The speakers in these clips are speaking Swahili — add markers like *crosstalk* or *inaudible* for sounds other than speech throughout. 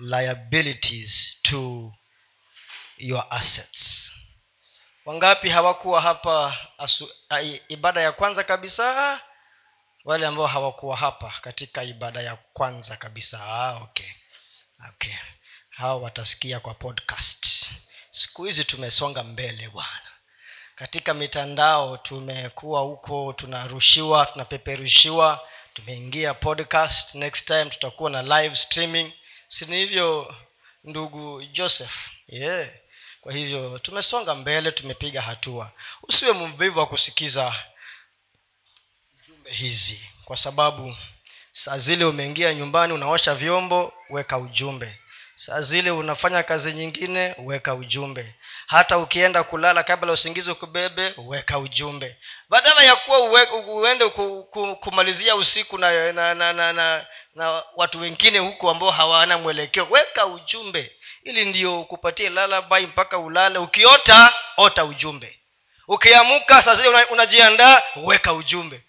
liabilities to your assets. Wangapi hawakuwa hapa asu, a, ibada ya kwanza kabisa? Wale ambao hawakuwa hapa katika ibada ya kwanza kabisa. Ah, okay. Okay. Hao watasikia kwa podcast. Siku hizi tumesonga mbele bwana. Katika mitandao tumekuwa huko tunarushiwa tunapeperushiwa tumeingia podcast. Next time tutakuwa na live streaming sini hivyo ndugu joseph yeah. Kwa hivyo tumesonga mbele tumepiga hatua. Usiwe mvivu wa kusikiza jumbe hizi kwa sababu saa zile umeingia nyumbani unaosha vyombo weka ujumbe saa zile unafanya kazi nyingine weka ujumbe. Hata ukienda kulala kabla usingizi ukubebe weka ujumbe. Badala ya kuwa uende kumalizia usiku na na, na, na, na na watu wengine huku ambao hawana mwelekeo weka ujumbe. Ili ndio kupatie lalabai mpaka ulale. Ukiota ota ujumbe. Ukiamuka saa zile unajiandaa weka ujumbe.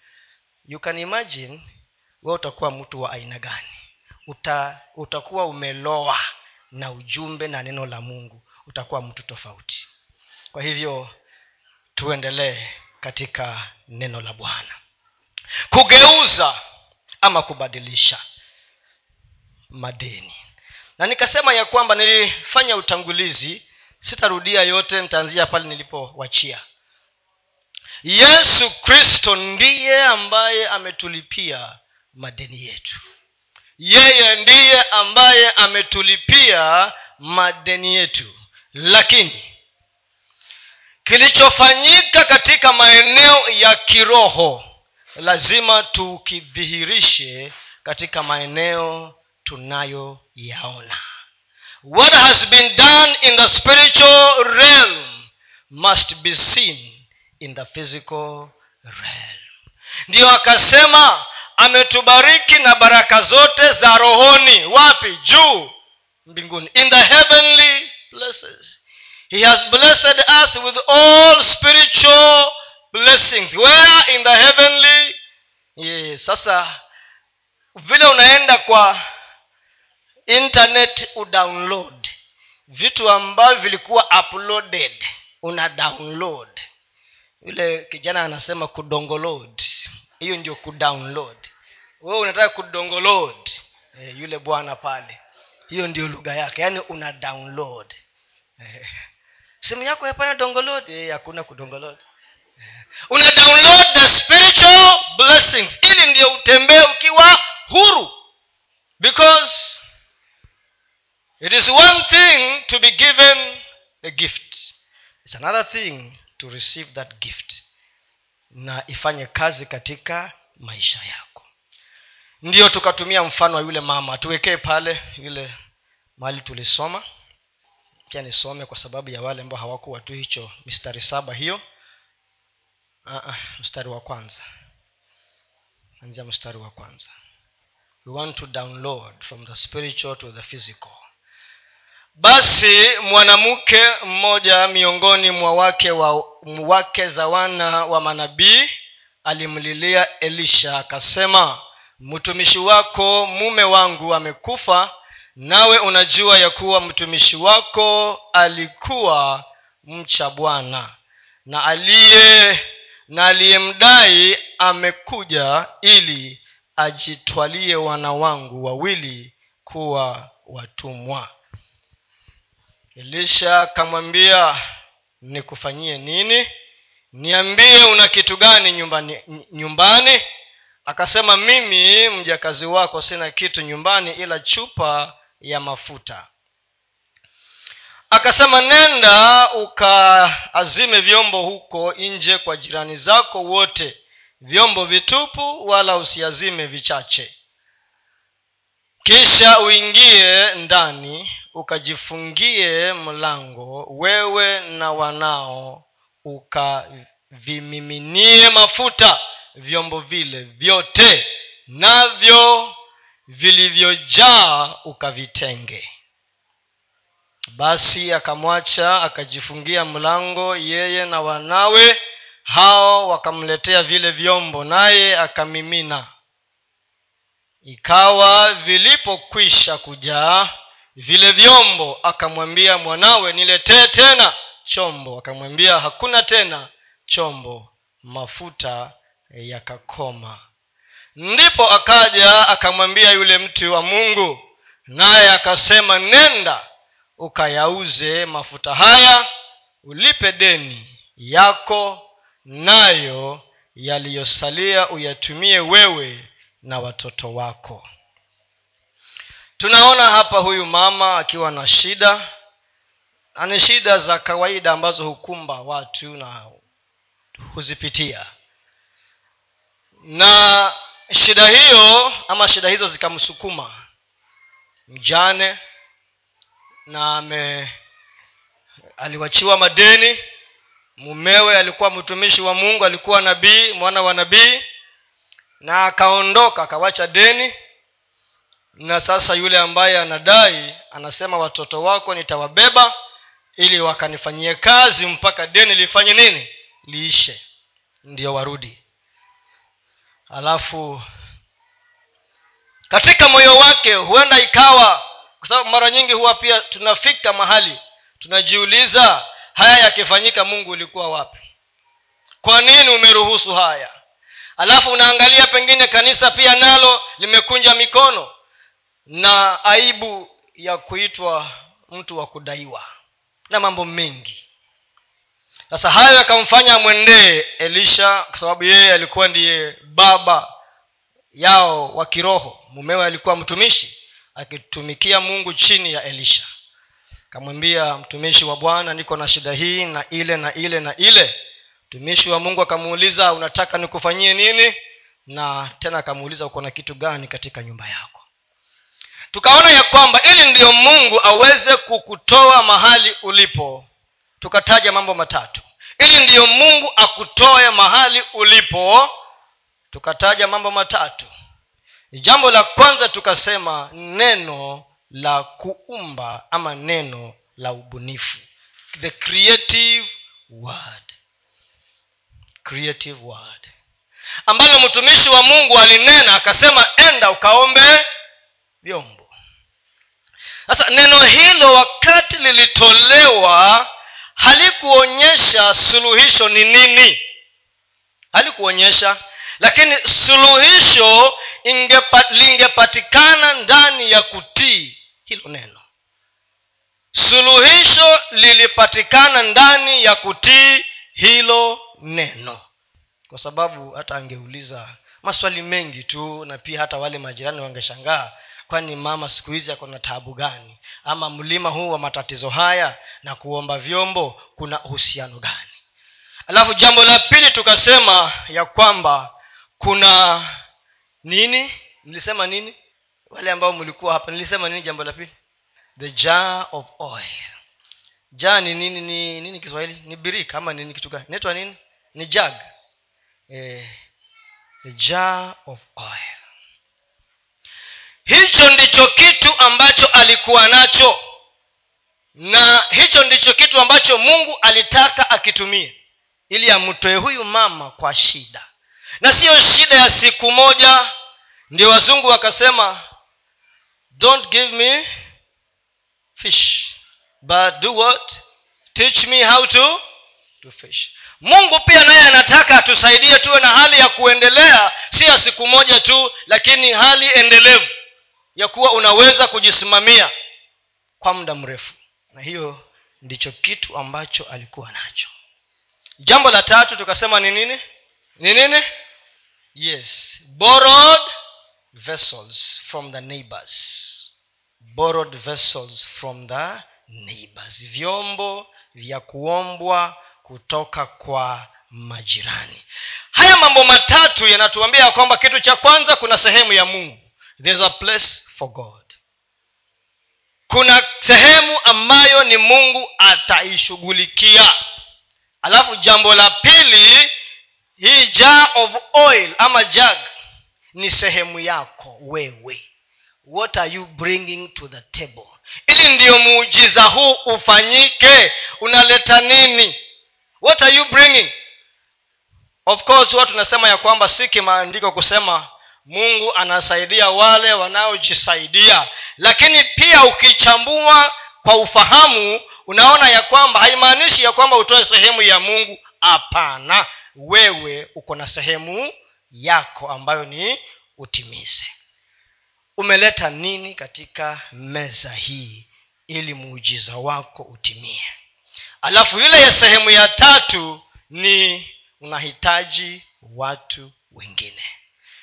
You can imagine we utakuwa mtu wa aina gani? Uta, utakuwa umeloa na ujumbe na neno la mungu utakuwa mtu tofauti. Kwa hivyo tuendelee katika neno la bwana. Kugeuza ama kubadilisha madeni. Na nikasema ya kwamba nilifanya utangulizi sitarudia yote nitaanzia pale nilipowachia. Yesu kristo ndiye ambaye ametulipia madeni yetu yeye ndiye ambaye ametulipia madeni yetu. Lakini kilichofanyika katika maeneo ya kiroho lazima tukidhihirishe katika maeneo tunayoyaona. What has been done in the spiritual realm must be seen in the physical realm. Ndiyo akasema ametubariki na baraka zote za rohoni. Wapi? Juu. Mbinguni. In the heavenly places. He has blessed us with all spiritual blessings. Where? In the heavenly. Yes. sasa vile unaenda kwa internet udownload. Vitu ambavyo vilikuwa uploaded una download. Yule kijana anasema kudongolod hiyo ndio kudownload wewe unataka kudongolod eh, yule bwana pale. Hiyo ndio lugha yake. Yaani una download. E, simu yako hapana dongolod e, hakuna kudongolod e, una download the spiritual blessings. Ili ndio utembee ukiwa huru. Because it is one thing to be given a gift. It's another thing to receive that gift. Na ifanye kazi katika maisha yako ndiyo tukatumia mfano wa yule mama. Tuwekee pale yule mahali tulisoma. Pia nisome kwa sababu ya wale ambao hawakuwa tu hicho mistari saba hiyo. Uh-uh, mstari wa kwanza. Anzia mstari wa kwanza. We want to download from the spiritual to the physical. Basi mwanamke mmoja miongoni mwa wake wa wake za wana wa manabii alimlilia elisha akasema mtumishi wako mume wangu amekufa nawe unajua ya kuwa mtumishi wako alikuwa mcha bwana. Na aliye na aliyemdai amekuja ili ajitwalie wana wangu wawili kuwa watumwa. Elisha akamwambia nikufanyie nini? Niambie una kitu gani nyumbani nyumbani akasema mimi mjakazi wako sina kitu nyumbani ila chupa ya mafuta. Akasema nenda ukaazime vyombo huko nje kwa jirani zako wote vyombo vitupu wala usiazime vichache. Kisha uingie ndani ukajifungie mlango wewe na wanao ukavimiminie mafuta vyombo vile vyote navyo vilivyojaa ukavitenge. Basi akamwacha akajifungia mlango yeye na wanawe hao wakamletea vile vyombo naye akamimina. Ikawa vilipokwisha kujaa vile vyombo akamwambia mwanawe niletee tena chombo. Akamwambia hakuna tena chombo mafuta yakakoma. Ndipo akaja akamwambia yule mti wa mungu naye akasema nenda ukayauze mafuta haya ulipe deni yako nayo yaliyosalia uyatumie wewe na watoto wako. Tunaona hapa huyu mama akiwa na shida na ni shida za kawaida ambazo hukumba watu na huzipitia na shida hiyo ama shida hizo zikamsukuma mjane na ame aliwachiwa madeni. Mumewe alikuwa mtumishi wa mungu alikuwa nabii mwana wa nabii na akaondoka akawacha deni. Na sasa yule ambaye anadai anasema watoto wako nitawabeba ili wakanifanyie kazi mpaka deni lifanye nini? Liishe. Ndio warudi alafu katika moyo wake huenda ikawa kwa sababu mara nyingi huwa pia tunafika mahali tunajiuliza haya yakifanyika mungu ulikuwa wapi? Kwa nini umeruhusu haya? Alafu unaangalia pengine kanisa pia nalo limekunja mikono na aibu ya kuitwa mtu wa kudaiwa na mambo mengi sasa hayo yakamfanya amwendee elisha kwa sababu yeye alikuwa ndiye baba yao wa kiroho. Mumewe alikuwa mtumishi akitumikia mungu chini ya elisha. Akamwambia mtumishi wa bwana niko na shida hii na ile na ile na ile. Mtumishi wa mungu akamuuliza unataka nikufanyie nini? Na tena akamuuliza uko na kitu gani katika nyumba yako? Tukaona ya kwamba ili ndiyo mungu aweze kukutoa mahali ulipo tukataja mambo matatu. Ili ndiyo mungu akutoe mahali ulipo tukataja mambo matatu. Jambo la kwanza tukasema neno la kuumba ama neno la ubunifu. The creative word. Creative word. Ambalo mtumishi wa mungu alinena akasema enda ukaombe vyombo. Sasa neno hilo wakati lilitolewa halikuonyesha suluhisho ni nini? Halikuonyesha. Lakini suluhisho ingepa, lingepatikana ndani ya kutii hilo neno. Suluhisho lilipatikana ndani ya kutii hilo neno. Kwa sababu hata angeuliza maswali mengi tu na pia hata wale majirani wangeshangaa kwani mama siku hizi ako na taabu gani? Ama mlima huu wa matatizo haya na kuomba vyombo kuna uhusiano gani? Alafu jambo la pili tukasema ya kwamba kuna nini? Nilisema nini? Wale ambao mlikuwa hapa nilisema nini jambo la pili? The jar of oil. Jar ni nini? Ni nini kiswahili? Ni birika ama nini kitu gani? Inaitwa nini? Ni jag eh, the jar of oil hicho ndicho kitu ambacho alikuwa nacho. Na hicho ndicho kitu ambacho mungu alitaka akitumie. Ili amtoe huyu mama kwa shida. Na siyo shida ya siku moja. Ndio wazungu wakasema don't give me fish but do what? Teach me how to to fish. Mungu pia naye anataka atusaidie tuwe na hali ya kuendelea. Si ya siku moja tu lakini hali endelevu ya kuwa unaweza kujisimamia kwa muda mrefu. Na hiyo ndicho kitu ambacho alikuwa nacho. Jambo la tatu tukasema ni nini? Ni nini? Yes. Borrowed vessels from the neighbors. Borrowed vessels from the neighbors. Vyombo vya kuombwa kutoka kwa majirani. Haya mambo matatu yanatuambia kwamba kitu cha kwanza kuna sehemu ya mungu. There's a place for god. Kuna sehemu ambayo ni mungu ataishughulikia. Alafu jambo la pili hii jar of oil ama jag ni sehemu yako wewe. What are you bringing to the table? Ili ndiyo muujiza huu ufanyike. Unaleta nini? What are you bringing? Of course huwa tunasema ya kwamba si kimaandiko kusema mungu anasaidia wale wanaojisaidia. Lakini pia ukichambua kwa ufahamu unaona ya kwamba haimaanishi ya kwamba utoe sehemu ya mungu. Hapana. Wewe uko na sehemu yako ambayo ni utimize. Umeleta nini katika meza hii ili muujiza wako utimie? Alafu ile ya sehemu ya tatu ni unahitaji watu wengine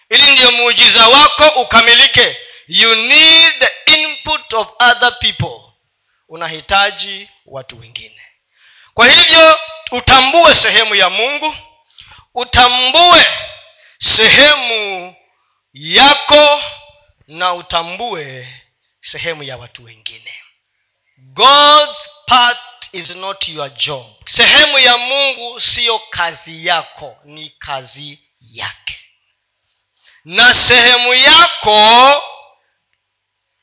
ili ndiyo muujiza wako ukamilike. You need the input of other people. Unahitaji watu wengine. Kwa hivyo utambue sehemu ya mungu. Utambue sehemu yako na utambue sehemu ya watu wengine. God's part is not your job. Sehemu ya mungu siyo kazi yako ni kazi yake na sehemu yako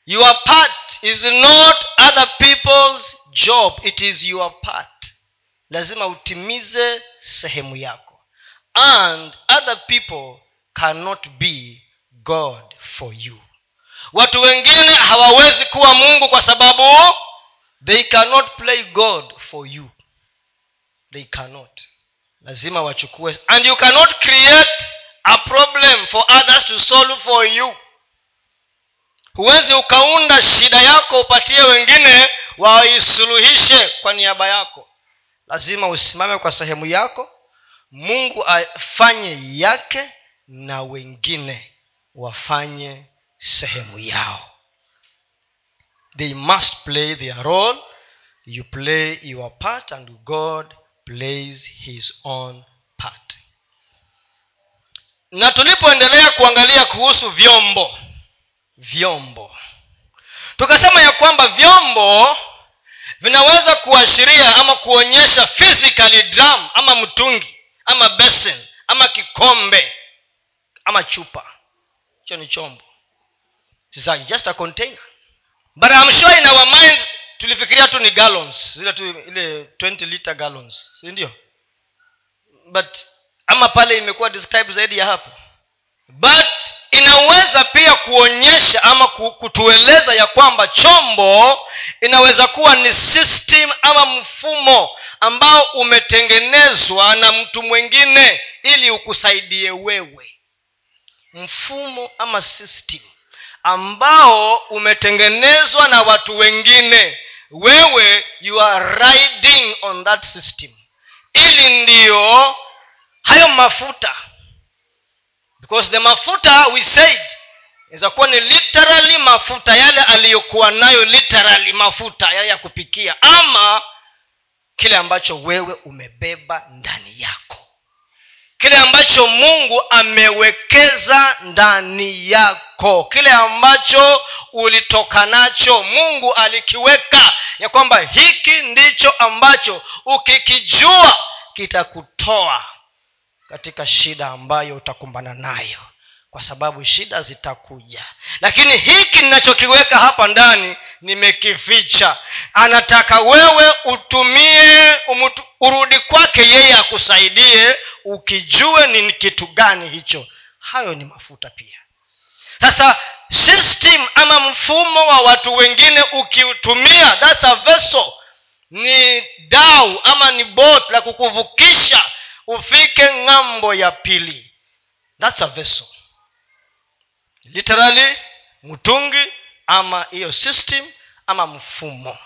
your part is not other people's job. It is your part. Lazima utimize sehemu yako. And other people cannot be god for you. Watu wengine hawawezi kuwa mungu kwa sababu they cannot play god for you. They cannot. Lazima wachukue. And you cannot create a problem for others to solve for you. Huwezi ukaunda shida yako upatie wengine waisuluhishe kwa niaba yako. Lazima usimame kwa sehemu yako. Mungu afanye yake na wengine wafanye sehemu yao. They must play their role. You play your part and god plays his own part na tulipoendelea kuangalia kuhusu vyombo vyombo tukasema ya kwamba vyombo vinaweza kuashiria ama kuonyesha physically drum ama mtungi ama besen ama kikombe ama chupa. Hicho ni chombo. Just a container. But I'm sure in our minds tulifikiria tu ni gallons. Zile tu ile 20 liter gallons si ndio? But ama pale imekuwa describe zaidi ya hapo. But inaweza pia kuonyesha ama kutueleza ya kwamba chombo inaweza kuwa ni system ama mfumo ambao umetengenezwa na mtu mwingine ili ukusaidie wewe. Mfumo ama system ambao umetengenezwa na watu wengine. Wewe you are riding on that system. Ili ndiyo hayo mafuta. Because the mafuta we said inaweza kuwa ni literally mafuta yale aliyokuwa nayo literally mafuta yale ya kupikia. Ama kile ambacho wewe umebeba ndani yako. Kile ambacho mungu amewekeza ndani yako. Kile ambacho ulitoka nacho mungu alikiweka. Ya kwamba hiki ndicho ambacho ukikijua kitakutoa katika shida ambayo utakumbana nayo kwa sababu shida zitakuja. Lakini hiki ninachokiweka hapa ndani nimekificha. Anataka wewe utumie umutu, urudi kwake yeye akusaidie ukijue ni kitu gani hicho. Hayo ni mafuta pia. Sasa system ama mfumo wa watu wengine ukiutumia thats a vessel. Ni dau ama ni bot la kukuvukisha ufike ng'ambo ya pili. Thats a vessel. Literally mtungi ama hiyo system ama mfumo.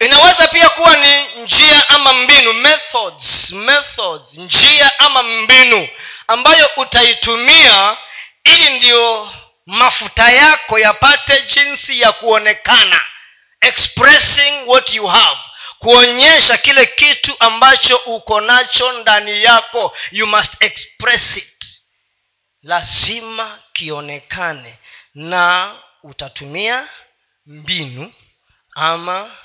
Inaweza pia kuwa ni njia ama mbinu methods methods njia ama mbinu ambayo utaitumia ili ndiyo mafuta yako yapate jinsi ya kuonekana expressing what you have kuonyesha kile kitu ambacho uko nacho ndani yako. You must express it. Lazima kionekane na utatumia mbinu ama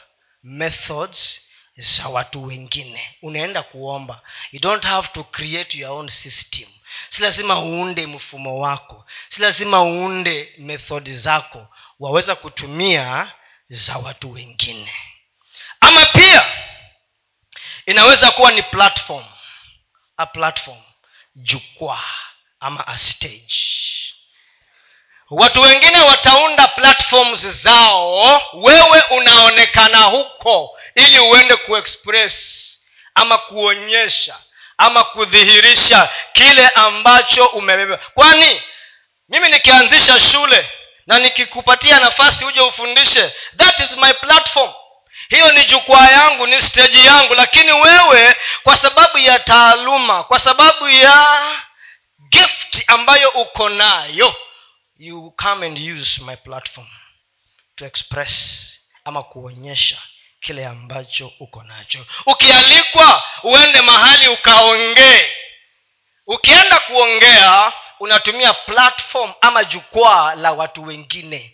methods za watu wengine. Unaenda kuomba. You don't have to create your own system. Si lazima uunde mfumo wako. Si lazima uunde methodi zako. Waweza kutumia za watu wengine ama pia inaweza kuwa ni platform a platform jukwaa ama a stage. Watu wengine wataunda platforms zao wewe unaonekana huko ili uende kuexpress ama kuonyesha ama kudhihirisha kile ambacho umebeba. Kwani mimi nikianzisha shule na nikikupatia nafasi uje ufundishe that is my platform hiyo ni jukwaa yangu ni steji yangu. Lakini wewe kwa sababu ya taaluma kwa sababu ya gift ambayo uko nayo you come and use my platform to express ama kuonyesha kile ambacho uko nacho. Ukialikwa uende mahali ukaongee. Ukienda kuongea unatumia platform ama jukwaa la watu wengine.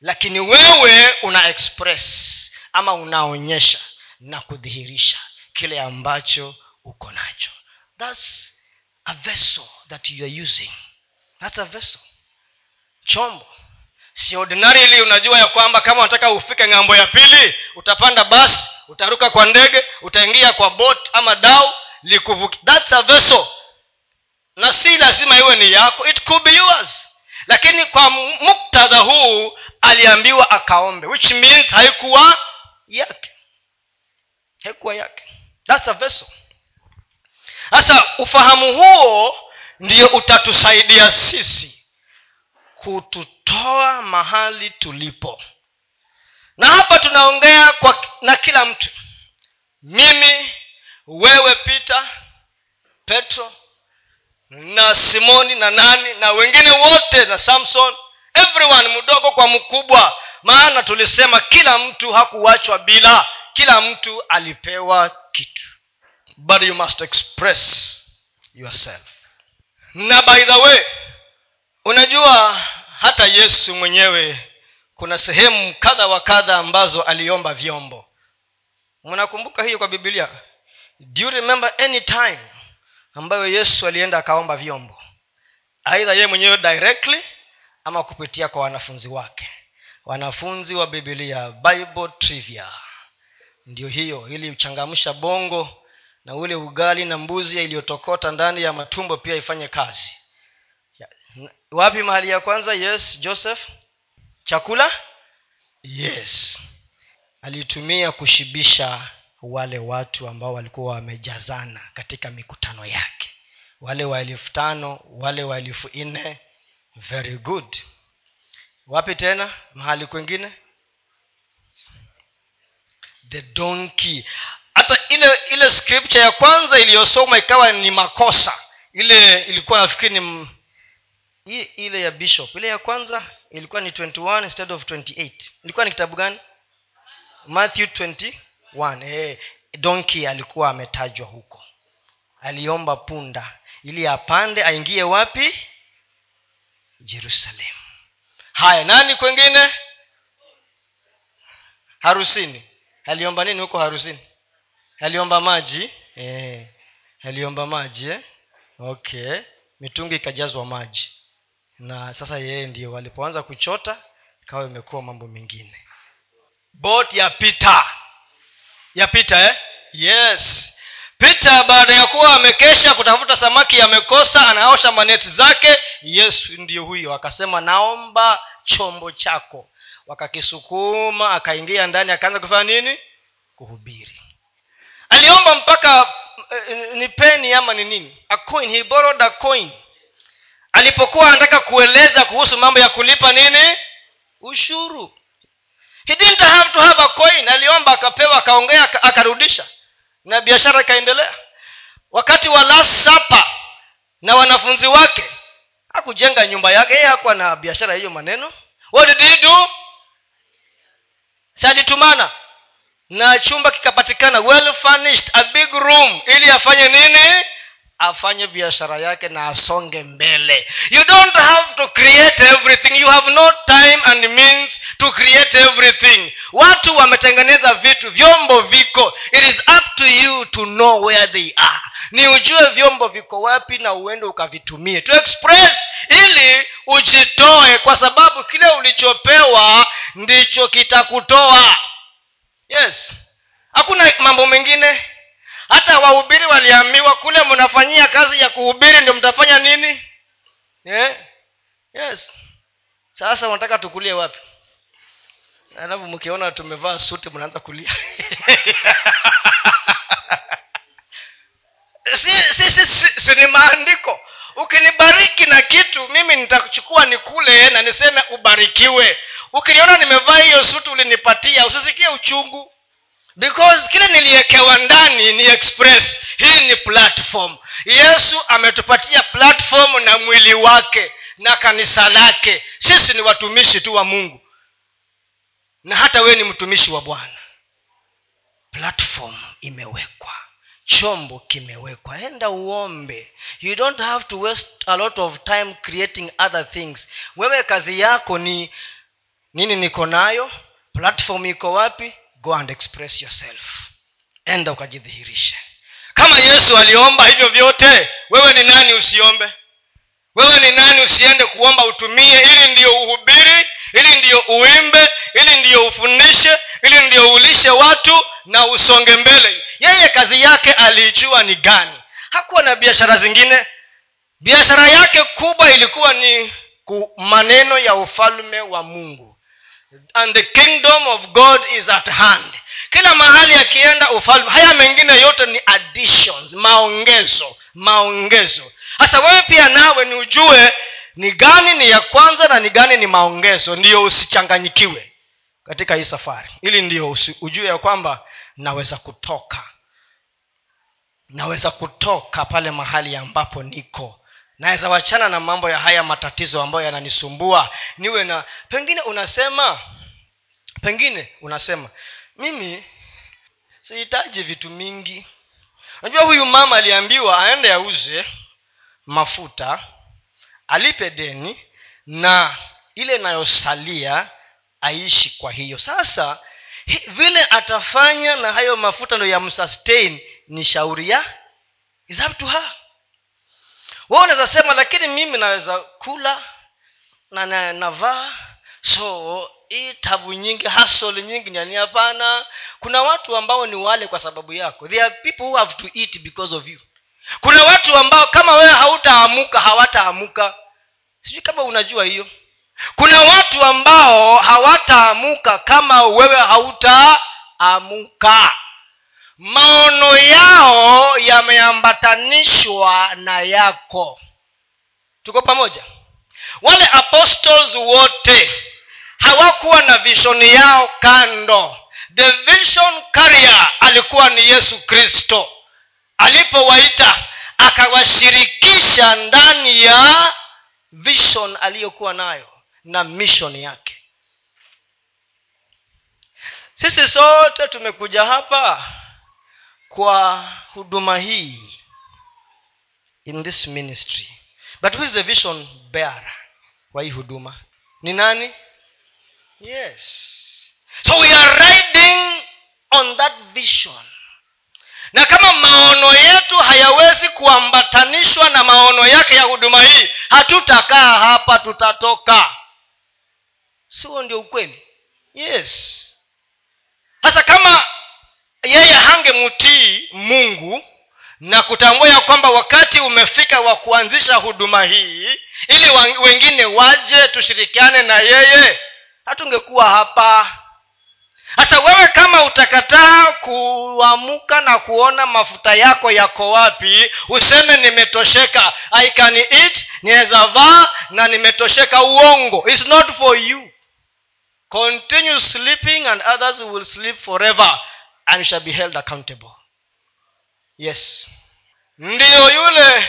Lakini wewe una express ama unaonyesha na kudhihirisha kile ambacho uko nacho. Thats a vessel that you are using. Thats a vessel. Chombo. Si ordinarily unajua ya kwamba kama unataka ufike ng'ambo ya pili utapanda basi utaruka kwa ndege utaingia kwa bot ama dau likuvuki. Thats a vessel. Na si lazima iwe ni yako. It could be yours. Lakini kwa muktadha huu aliambiwa akaombe which means haikuwa yake. Haikuwa yake. Thats a vessel. Sasa ufahamu huo ndio utatusaidia sisi kututoa mahali tulipo. Na hapa tunaongea kwa na kila mtu. Mimi wewe pita petro na simoni na nani na wengine wote na samson everyone mdogo kwa mkubwa maana tulisema kila mtu hakuwachwa bila kila mtu alipewa kitu. But you must express yourself. Na by the way unajua hata yesu mwenyewe kuna sehemu kadha wa kadha ambazo aliomba vyombo. Mnakumbuka hiyo kwa bibilia do you remember any time ambayo yesu alienda akaomba vyombo? Aidha yeye mwenyewe directly ama kupitia kwa wanafunzi wake wanafunzi wa bibilia bible trivia. Ndio hiyo ili uchangamsha bongo na ule ugali na mbuzi iliyotokota ndani ya matumbo pia ifanye kazi. Wapi mahali ya kwanza? Yes joseph? Chakula? Yes. Alitumia kushibisha wale watu ambao walikuwa wamejazana katika mikutano yake. Wale wa elfu tano wale wa elfu nne very good wapi tena? Mahali kwengine? The donkey. Hata ile ile scripture ya kwanza iliyosoma ikawa ni makosa. Ile ilikuwa nafikiri ni hii ile ya bishop. Ile ya kwanza ilikuwa ni 21 instead of 28 ilikuwa ni kitabu gani? Matthew 21 hey, donki alikuwa ametajwa huko. Aliomba punda ili apande aingie wapi? Jerusalem haya nani kwengine? Harusini. Aliomba nini huko harusini? Aliomba maji? Eh, aliomba maji eh? okay. Mitungi ikajazwa maji. Na sasa yeye ndio walipoanza kuchota ikawa imekuwa mambo mengine. Bot ya pita ya pita eh? yes pita baada ya kuwa amekesha kutafuta samaki amekosa anaosha maneti zake. Yesu ndio huyo akasema naomba chombo chako. Wakakisukuma akaingia ndani akaanza kufanya nini? Kuhubiri. Aliomba mpaka uh, ni peni ama ni nini? A coin he borrowed a coin. Alipokuwa anataka kueleza kuhusu mambo ya kulipa nini? Ushuru. He didn't have to have a coin. Aliomba akapewa akaongea akarudisha na biashara ikaendelea. Wakati wa last supper na wanafunzi wake hakujenga nyumba yake yeye hakuwa na biashara hiyo maneno. What did he do? Salitumana na chumba kikapatikana well furnished a big room ili afanye nini afanye biashara yake na asonge mbele. You don't have to create everything. You have no time and means to create everything. Watu wametengeneza vitu vyombo viko. It is up to you to know where they are. Ni ujue vyombo viko wapi na uende ukavitumie. To express ili ujitoe kwa sababu kile ulichopewa ndicho kitakutoa. Yes. Hakuna mambo mengine hata wahubiri waliambiwa kule mnafanyia kazi ya kuhubiri ndio mtafanya nini? Yeah. yes. Sasa unataka tukulie wapi? Alafu mkiona tumevaa suti mnaanza kulia. *laughs* Si, si, si, si, si ni maandiko. Ukinibariki na kitu mimi nitachukua nikule na niseme ubarikiwe. Ukiniona nimevaa hiyo suti ulinipatia usisikie uchungu because kile niliekewa ndani ni express. Hii ni platform. Yesu ametupatia platform na mwili wake na kanisa lake. Sisi ni watumishi tu wa mungu. Na hata wewe ni mtumishi wa bwana. Platform imewekwa. Chombo kimewekwa. Enda uombe. You don't have to waste a lot of time creating other things. Wewe kazi yako ni nini niko nayo? Platform iko wapi go and express yourself. Enda ukajidhihirishe. Kama yesu aliomba hivyo vyote wewe ni nani usiombe? Wewe ni nani usiende kuomba utumie? Ili ndiyo uhubiri ili ndiyo uimbe ili ndiyo ufundishe ili ndiyo ulishe watu na usonge mbele. Yeye kazi yake aliijua ni gani. Hakuwa na biashara zingine. Biashara yake kubwa ilikuwa ni maneno ya ufalme wa mungu and the kingdom of god is at hand. Kila mahali akienda ufalme haya mengine yote ni additions maongezo maongezo. Sasa wewe pia nawe ni ujue ni gani ni ya kwanza na ni gani ni maongezo. Ndiyo usichanganyikiwe katika hii safari. Ili ndiyo ujue ya kwamba naweza kutoka. Naweza kutoka pale mahali ambapo niko naweza wachana na mambo ya haya matatizo ambayo yananisumbua. Niwe na pengine unasema pengine unasema mimi sihitaji vitu mingi. Unajua huyu mama aliambiwa aende auze mafuta alipe deni na ile inayosalia aishi kwa hiyo. Sasa vile atafanya na hayo mafuta ndo yamsustain ni shauri ya is up to her wa unaweza sema lakini mimi naweza kula na navaa. So hii tabu nyingi hasol nyingi nani hapana. Kuna watu ambao ni wale kwa sababu yako. There are people who have to eat because of you. Kuna watu ambao kama wewe hautaamuka hawataamuka. Sijui kama unajua hiyo. Kuna watu ambao hawataamuka kama wewe hautaamuka maono yao yameambatanishwa na yako. Tuko pamoja? Wale apostles wote hawakuwa na vishoni yao kando. The vision carrier alikuwa ni yesu kristo. Alipowaita akawashirikisha ndani ya vision aliyokuwa nayo na mission yake. Sisi sote tumekuja hapa kwa huduma hii in this ministry. But who is the vision bearer wa hii huduma? Ni nani? Yes. So we are riding on that vision. Na kama maono yetu hayawezi kuambatanishwa na maono yake ya huduma hii hatutakaa hapa tutatoka. Sio ndio ukweli? Yes. Sasa kama yeye hangemtii mungu na kutambua ya kwamba wakati umefika wa kuanzisha huduma hii ili wengine waje tushirikiane na yeye hatungekuwa hapa. Sasa wewe kama utakataa kuamuka na kuona mafuta yako yako wapi useme nimetosheka. I can eat niweza vaa na nimetosheka uongo. It's not for you. Continue sleeping and others will sleep forever and shall be held accountable. Yes. Ndiyo yule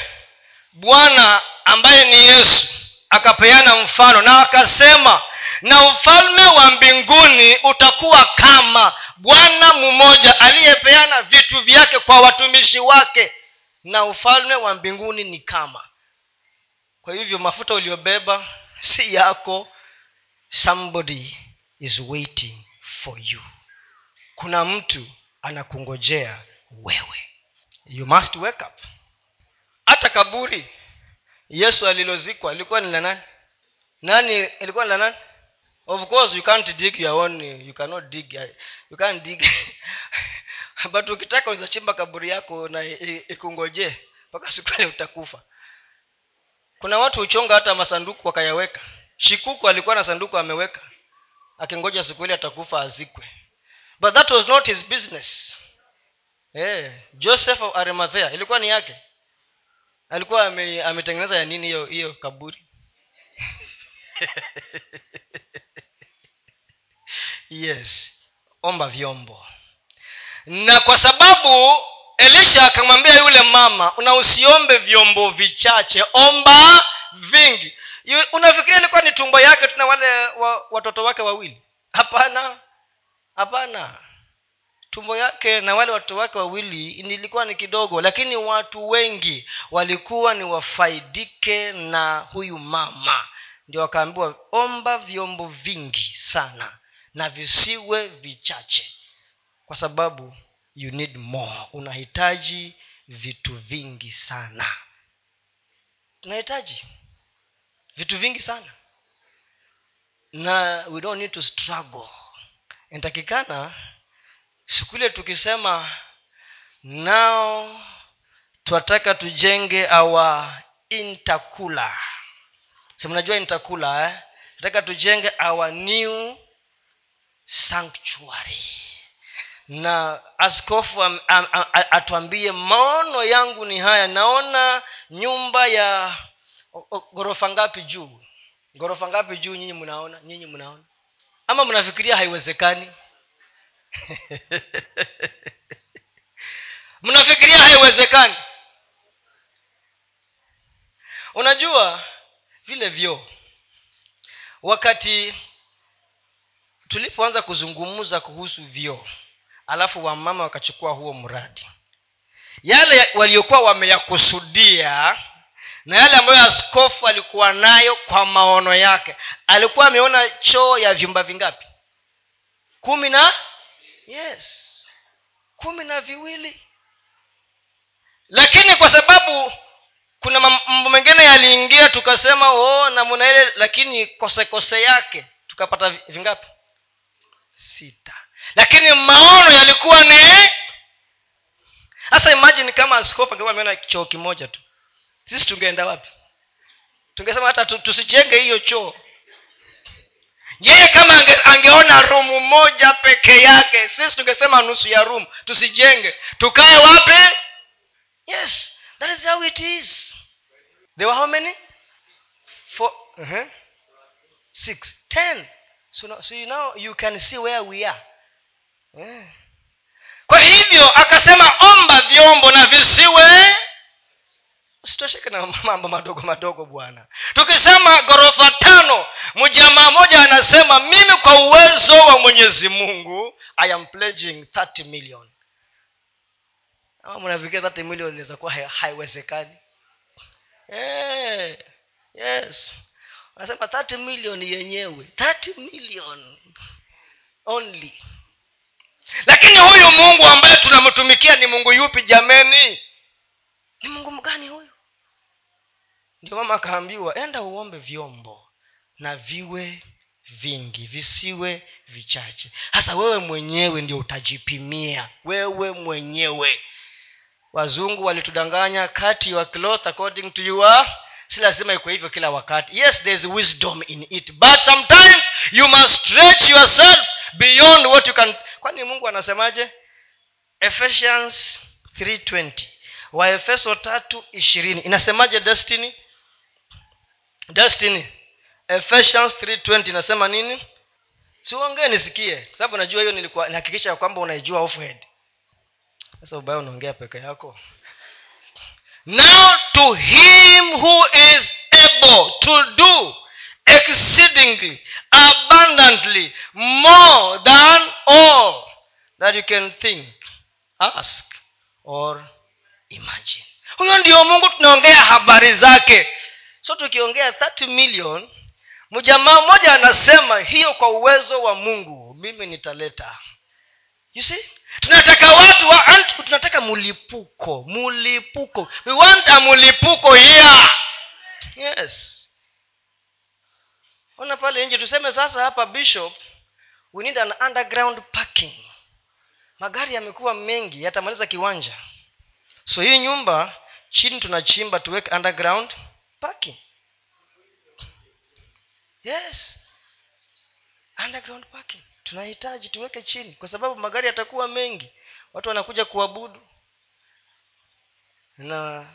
bwana ambaye ni yesu akapeana mfano na akasema na ufalme wa mbinguni utakuwa kama bwana mmoja aliyepeana vitu vyake kwa watumishi wake na ufalme wa mbinguni ni kama. Kwa hivyo mafuta uliyobeba si yako. Somebody is waiting for you kuna mtu anakungojea wewe. You must wake up. Hata kaburi yesu alilozikwa ilikuwa ni la nani? Nani ilikuwa ni la nani? Of course you can't dig your own you cannot dig you can't dig. *laughs* But ukitaka unaweza kaburi yako na ikungojee mpaka siku utakufa. Kuna watu huchonga hata masanduku wakayaweka. Shikuku alikuwa na sanduku ameweka. Akingoja siku ile atakufa azikwe but that was not his business. Eh, joseph of arimathea ilikuwa ni yake? Alikuwa ametengeneza ya nini hiyo hiyo kaburi? *laughs* Yes omba vyombo. Na kwa sababu elisha akamwambia yule mama una usiombe vyombo vichache omba vingi. Unafikiria ilikuwa ni tumbo yake tuna wale wa, watoto wake wawili? Hapana hapana. Tumbo yake na wale watoto wake wawili nilikuwa ni kidogo lakini watu wengi walikuwa ni wafaidike na huyu mama. Ndio wakaambiwa omba vyombo vingi sana na visiwe vichache kwa sababu you need more. Unahitaji vitu vingi sana. Tunahitaji vitu vingi sana. Na we don't need to struggle inatakikana siku ile tukisema nao twataka tujenge awa intakula si mnajua intakula eh? nataka tujenge our new sanctuary. Na askofu am, am, am, atuambie maono yangu ni haya. Naona nyumba ya ghorofa ngapi juu? Ghorofa ngapi juu nyinyi mnaona? Nyinyi mnaona ama mnafikiria haiwezekani? *laughs* Mnafikiria haiwezekani? Unajua vile vyoo wakati tulipoanza kuzungumza kuhusu vyoo alafu wamama wakachukua huo mradi yale waliokuwa wameyakusudia na yale ambayo askofu alikuwa nayo kwa maono yake alikuwa ameona choo ya vyumba vingapi? Kumi na? Yes. Kumi na viwili. Lakini kwa sababu kuna mambo mengine yaliingia tukasema oh namuna ile lakini kosekose kose yake tukapata vingapi? Sita. Lakini maono yalikuwa ni? Hasa imagine kama askofu angekuwa ameona choo kimoja tu sisi tungeenda wapi? Tungesema hata tusijenge hiyo choo. Yeye kama ange, angeona rumu moja peke yake sisi tungesema nusu ya rumu. Tusijenge. Tukae wapi? Yes that is how it is. There were how many? Four, uh-huh. six ten. So, now, so you know you can see where we are. Yeah. kwa hivyo akasema omba vyombo na visiwe usitosheke na *laughs* mambo madogo madogo bwana. Tukisema ghorofa tano mjamaa moja anasema mimi kwa uwezo wa mwenyezi mungu i am pledging 30 million. Ama mnafikiria 30 million inaweza kuwa haiwezekani? Hey, yes. Anasema 30 million yenyewe. 30 million only. Lakini huyu mungu ambaye tunamtumikia ni mungu yupi jameni? Ni mungu mgani huyu ndio mama akaambiwa enda uombe vyombo na viwe vingi visiwe vichache. Hasa wewe mwenyewe ndio utajipimia wewe mwenyewe. Wazungu walitudanganya kati your cloth according to your si lazima iko hivyo kila wakati. Yes there is wisdom in it but sometimes you must stretch yourself beyond what you can. Kwani mungu anasemaje? Ephesians 320 waefeso tatu ishirini. Inasemaje destiny destiny ephesians 320 inasema nini? Siuongee nisikie sababu najua hiyo nilikuwa nihakikisha kwamba unaijua offhead sasa ubaya unaongea peke yako. Now to him who is able to do exceedingly abundantly more than all that you can think ask or imagine. Huyo ndio mungu tunaongea habari zake so tukiongea 30 million mjamaa mmoja anasema hiyo kwa uwezo wa mungu mimi nitaleta. You see? Tunataka watu wa, tunataka mulipuko mulipuko we want a mulipuko here. Yes. Ona pale nje tuseme sasa hapa bishop we need an underground parking. Magari yamekuwa mengi yatamaliza kiwanja. So hii nyumba chini tunachimba tuweke underground parking. Yes. Underground parking. Tunahitaji tuweke chini kwa sababu magari yatakuwa mengi. Watu wanakuja kuabudu. Na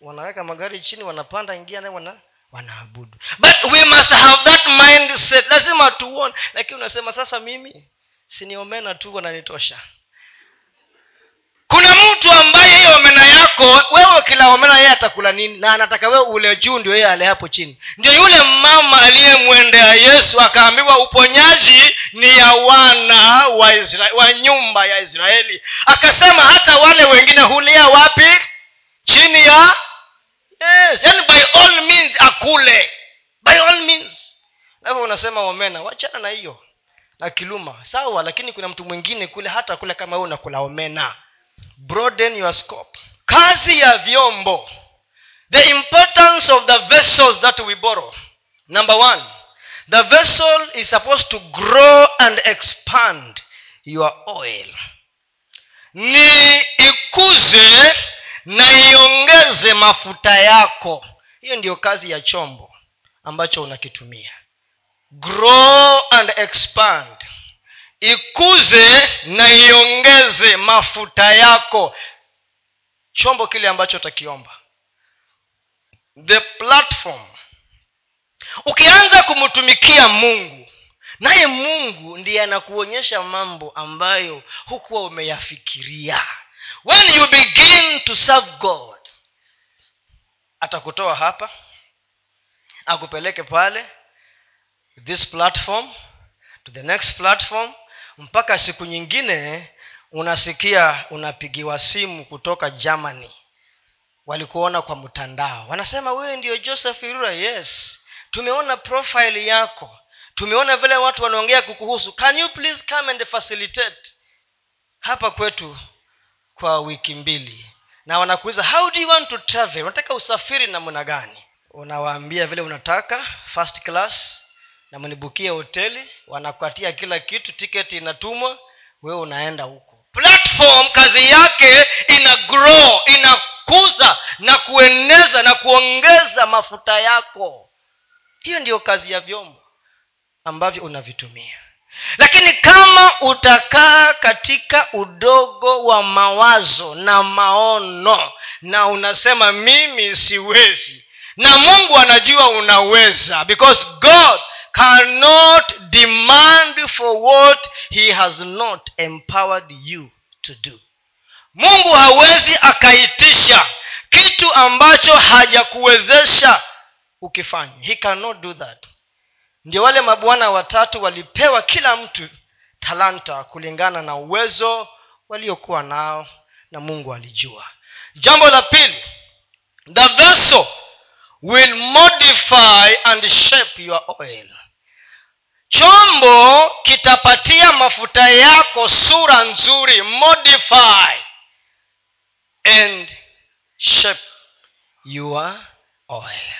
wanaweka magari chini wanapanda ingia naye wana wanaabudu. But we must have that mindset. Lazima tuone. Lakini unasema sasa mimi siniomena tu wananitosha. Kuna mtu ambaye hiyo omena yako wewe kila yeye atakula nini na anataka wewe ule juu ndio yeye ale hapo chini. Ndio yule mama aliyemwendea yesu akaambiwa uponyaji ni ya wana wa, Isra- wa nyumba ya israeli. Akasema hata wale wengine hulia wapi? Chini ya yes yani by all means akule. By all means. Navyo unasema omena wachana na hiyo. Na kiluma sawa lakini kuna mtu mwingine kule hata kule kama wewe unakula omena broaden your scope kazi ya vyombo. The importance of the vessels that we borrow. Number one the vessel is supposed to grow and expand your oil. Ni ikuze na iongeze mafuta yako. Hiyo ndiyo kazi ya chombo ambacho unakitumia. Grow and expand. Ikuze na iongeze mafuta yako chombo kile ambacho utakiomba. The platform. Ukianza kumtumikia mungu naye mungu ndiye anakuonyesha mambo ambayo hukuwa umeyafikiria. When you begin to serve god atakutoa hapa akupeleke pale this platform to the next platform mpaka siku nyingine unasikia unapigiwa simu kutoka germany. Walikuona kwa mtandao. Wanasema wewe ndio joseph irura? Yes. Tumeona profile yako. Tumeona vile watu wanaongea kukuhusu. Can you please come and facilitate? Hapa kwetu kwa wiki mbili. Na wanakuuliza how do you want to travel? Unataka usafiri namna gani? Unawaambia vile unataka first class na mnibukie hoteli. Wanakuatia kila kitu tiketi inatumwa. Wewe unaenda huko platform kazi yake ina grow inakuza na kueneza na kuongeza mafuta yako. Hiyo ndiyo kazi ya vyombo ambavyo unavitumia. Lakini kama utakaa katika udogo wa mawazo na maono na unasema mimi siwezi na mungu anajua unaweza because god cannot demand for what he has not empowered you to do. Mungu hawezi akaitisha kitu ambacho hajakuwezesha ukifanya. He cannot do that. Ndio wale mabwana watatu walipewa kila mtu talanta kulingana na uwezo waliokuwa nao na mungu alijua. Jambo la pili the vessel will modify and shape your oil. Chombo kitapatia mafuta yako sura nzuri modify and shape your oil.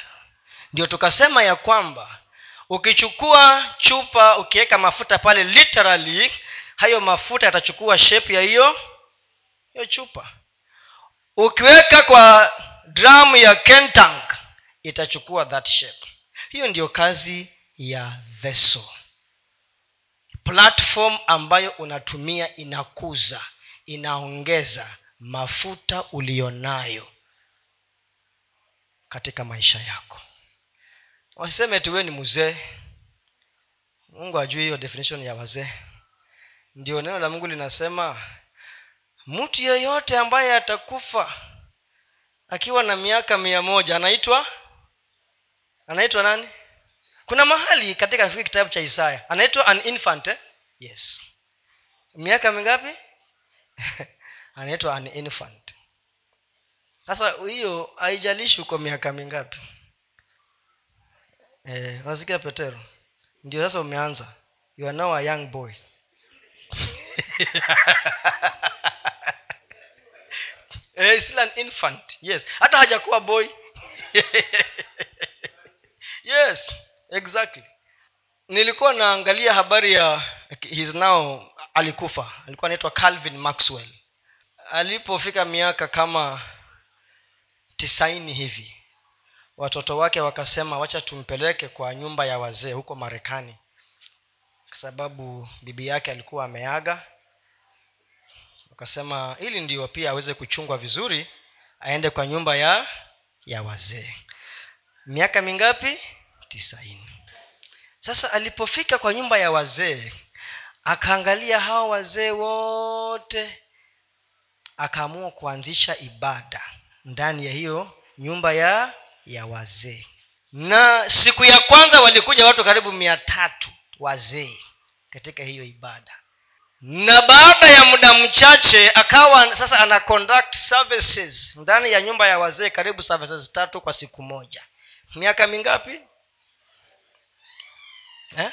Ndio tukasema ya kwamba ukichukua chupa ukiweka mafuta pale literally hayo mafuta yatachukua shape ya hiyo hiyo chupa. Ukiweka kwa dramu ya kentank itachukua that shape. Hiyo ndiyo kazi ya vessel. Platform ambayo unatumia inakuza inaongeza mafuta ulionayo katika maisha yako. Wasiseme tuwe ni mzee mungu ajui hiyo definition ya wazee. Ndio neno la mungu linasema mtu yeyote ambaye atakufa akiwa na miaka mia moja anaitwa anaitwa nani? Kuna mahali katika kitabu cha isaya. Anaitwa an infant eh? yes. Miaka mingapi? *laughs* Anaitwa an infant. Sasa hiyo haijalishi uko miaka mingapi. Eh, nasikia petero? Ndio sasa umeanza. You are now a young boy. *laughs* Eh, still an infant. Yes. Hata hajakuwa boy *laughs* yes exactly. Nilikuwa naangalia habari ya his now alikufa. Alikuwa anaitwa calvin maxwell. Alipofika miaka kama tisaini hivi watoto wake wakasema wacha tumpeleke kwa nyumba ya wazee huko marekani. Kwa sababu bibi yake alikuwa ameaga. Wakasema ili ndio pia aweze kuchungwa vizuri aende kwa nyumba ya ya wazee miaka mingapi? Tisaini. Sasa alipofika kwa nyumba ya wazee akaangalia hawa wazee wote akaamua kuanzisha ibada ndani ya hiyo nyumba ya ya wazee. Na siku ya kwanza walikuja watu karibu mia tatu wazee katika hiyo ibada. Na baada ya muda mchache akawa sasa ana conduct services ndani ya nyumba ya wazee karibu services tatu kwa siku moja miaka mingapi? Eh?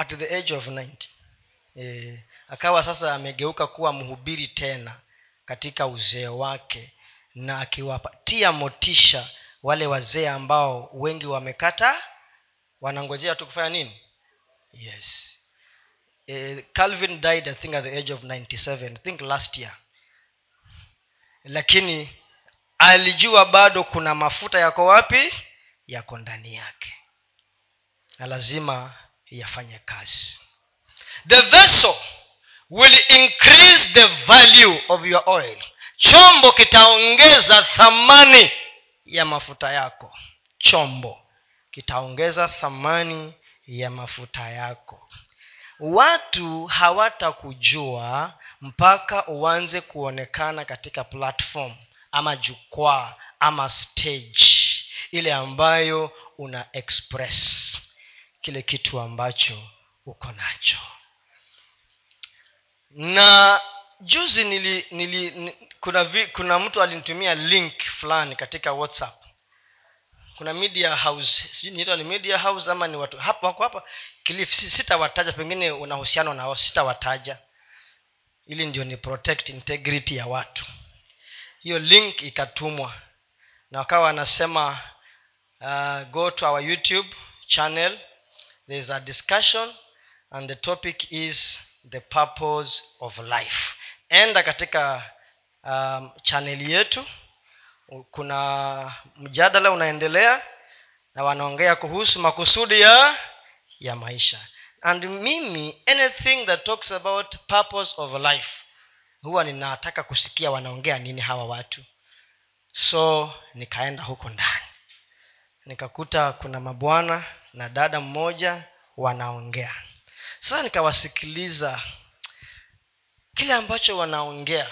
at the age of 90 eh, akawa sasa amegeuka kuwa mhubiri tena katika uzee wake na akiwapatia motisha wale wazee ambao wengi wamekata wanangojea tu kufanya nini? Yes. Eh, calvin died i think at the age of 97 i think last year. Lakini alijua bado kuna mafuta yako wapi yako ndani yake. Na lazima yafanye kazi. The vessel will increase the value of your oil. Chombo kitaongeza thamani ya mafuta yako. Chombo kitaongeza thamani ya mafuta yako. Watu hawatakujua mpaka uanze kuonekana katika platform ama jukwaa ama stage ile ambayo una express kile kitu ambacho uko nacho. Na juzi nili, nili, nili kuna vi, kuna mtu alinitumia link fulani katika whatsapp. Kuna media house sijui niitwa ni media house ama ni watu hapo wako hapa kilifi sitawataja pengine unahusiano nao sitawataja. Ili ndio ni protect integrity ya watu hiyo link ikatumwa. Na wakawa wanasema uh, go to our youtube channel. There is a discussion and the topic is the purpose of life. Enda katika um, chaneli yetu. Kuna mjadala unaendelea na wanaongea kuhusu makusudi ya ya maisha. And mimi anything that talks about purpose of life huwa ninataka kusikia wanaongea nini hawa watu. So nikaenda huko ndani. Nikakuta kuna mabwana na dada mmoja wanaongea. Sasa nikawasikiliza kile ambacho wanaongea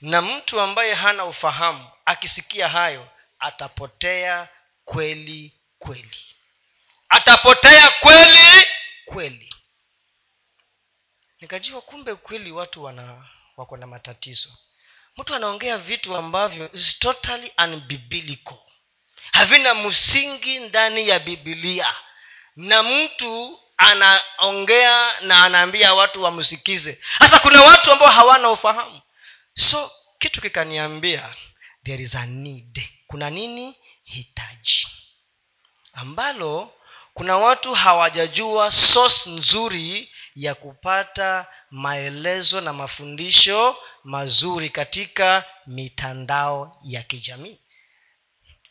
na mtu ambaye hana ufahamu akisikia hayo atapotea kweli kweli. Atapotea kweli kweli. Nikajua kumbe kweli watu wana wako na matatizo. Mtu anaongea vitu ambavyo is totally unbiblical. Havina msingi ndani ya bibilia na mtu anaongea na anaambia watu wamsikize. Sasa kuna watu ambao hawana ufahamu. So kitu kikaniambia there is a need. Kuna nini? Hitaji. Ambalo kuna watu hawajajua source nzuri ya kupata maelezo na mafundisho mazuri katika mitandao ya kijamii.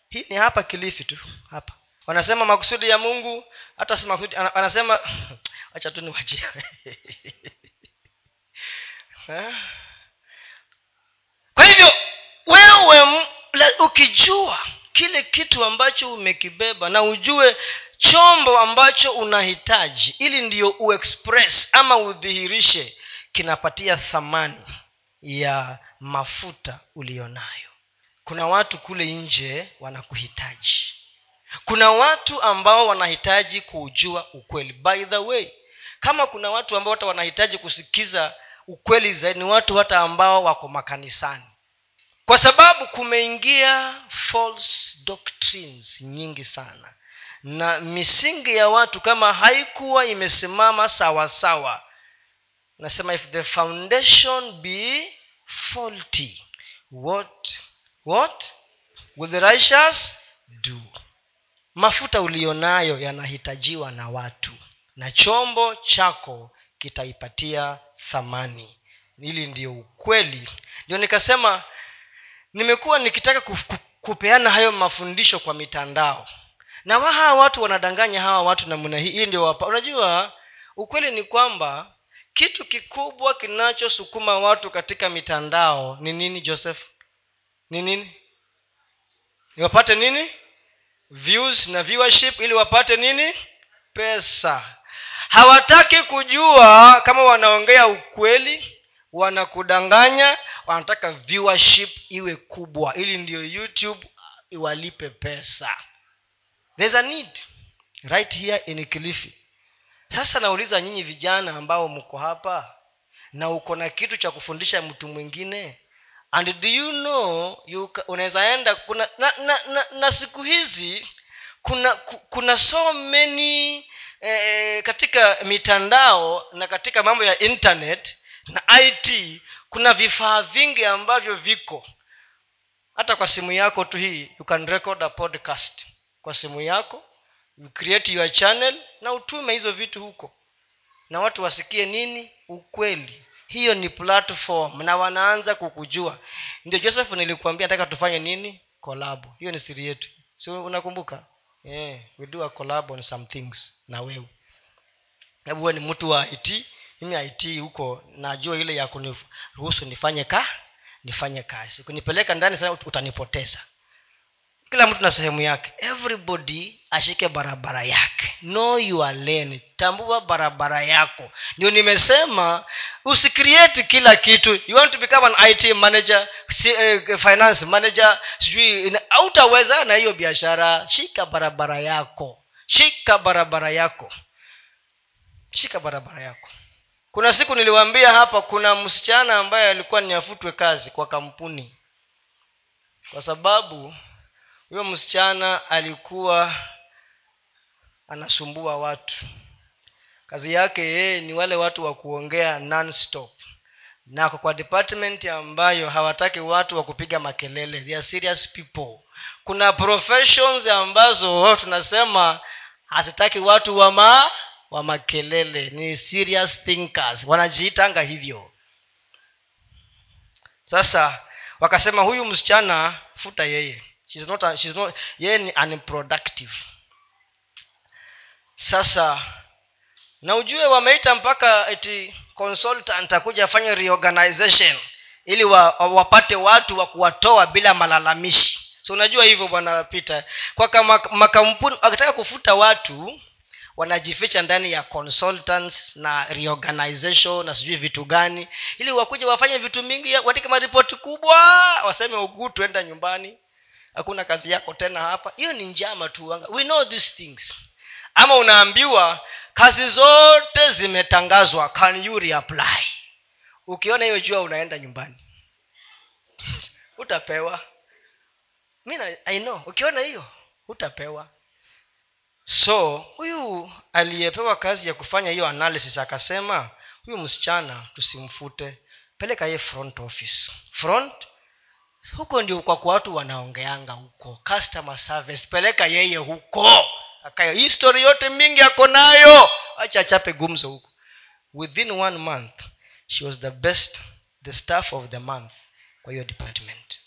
Hii ni hapa kilifi tu hapa. Wanasema makusudi ya mungu hata si makusudi anasema *laughs* wacha tu niwachia *laughs* kwa hivyo wewe ukijua kile kitu ambacho umekibeba na ujue chombo ambacho unahitaji ili ndio uexpress ama udhihirishe kinapatia thamani ya mafuta ulionayo. Kuna watu kule nje wanakuhitaji. Kuna watu ambao wanahitaji kuujua ukweli. By the way kama kuna watu ambao hata wanahitaji kusikiza ukweli zaidi ni watu hata ambao wako makanisani. Kwa sababu kumeingia false doctrines nyingi sana na misingi ya watu kama haikuwa imesimama sawa sawa. Nasema if the foundation be faulty what what will the righteous do? Mafuta ulionayo yanahitajiwa na watu na chombo chako kitaipatia thamani. Hili ndio ukweli. Ndio nikasema nimekuwa nikitaka kupeana hayo mafundisho kwa mitandao na wa hawa watu wanadanganya hawa watu namna hii hii ndio wapa unajua ukweli ni kwamba kitu kikubwa kinachosukuma watu katika mitandao ni nini joseph? Ni nini? Ni wapate nini? Views na viewership ili wapate nini? Pesa. Hawataki kujua kama wanaongea ukweli wanakudanganya wanataka viewership iwe kubwa ili ndiyo youtube iwalipe pesa there's a need right here in kilifi. Sasa nauliza nyinyi vijana ambao mko hapa na uko na kitu cha kufundisha mtu mwingine? And do you know you unaweza enda kuna na, na, na, na siku hizi kuna kuna so many eh, katika mitandao na katika mambo ya internet na it kuna vifaa vingi ambavyo viko. Hata kwa simu yako tu hii you can record a podcast kwa simu yako create your channel na utume hizo vitu huko. Na watu wasikie nini? Ukweli. Hiyo ni platform na wanaanza kukujua. Ndio joseph nilikuambia nataka tufanye nini? Kolabo hiyo ni siri yetu. Si unakumbuka? Yeah, we do a collab on some things na wewe. Hebu ni mtu wa it mimi it huko najua ile ya kuniruhusu nifanye ka nifanye kazi. Kunipeleka ndani sana utanipoteza kila mtu na sehemu yake. Everybody ashike barabara yake. Know lane. Tambua barabara yako. Ndio nimesema usikrieti kila kitu. You want to become an it manager uh, finance manager sijui hautaweza na hiyo biashara. Shika barabara yako. Shika barabara yako. Shika barabara yako. Kuna siku niliwaambia hapa kuna msichana ambaye alikuwa niafutwe kazi kwa kampuni. Kwa sababu huyo msichana alikuwa anasumbua watu. Kazi yake yeye ni wale watu wa kuongea non-stop. Na kwa department ambayo hawataki watu wa kupiga makelele they are serious people. Kuna professions ambazo tunasema hazitaki watu wa ma wa makelele. Ni serious thinkers. Wanajiitanga hivyo. Sasa wakasema huyu msichana futa yeye she's not a, she's not yeye ni unproductive. Sasa na ujue wameita mpaka eti consultant akuja afanye reorganization ili wa, wapate watu wa kuwatoa bila malalamishi. So unajua hivyo bwana peter. Kwa makampuni akitaka kufuta watu wanajificha ndani ya consultants na reorganization na sijui vitu gani ili wakuja wafanye vitu mingi watike maripoti kubwa waseme ugu tuenda nyumbani hakuna kazi yako tena hapa. Hiyo ni njama tu. We know these things. Ama unaambiwa kazi zote zimetangazwa. Can you reapply? Ukiona hiyo jua unaenda nyumbani. *laughs* Utapewa. I know. Ukiona hiyo utapewa. So huyu aliyepewa kazi ya kufanya hiyo analysis akasema huyu msichana tusimfute. Peleka front office. Front huko ndio kwa kwa watu wanaongeanga huko. Customer service peleka yeye huko. Akayo hii yote mingi ako nayo. Acha achape gumzo huko. Within one month she was the best the staff of the month kwa hiyo department.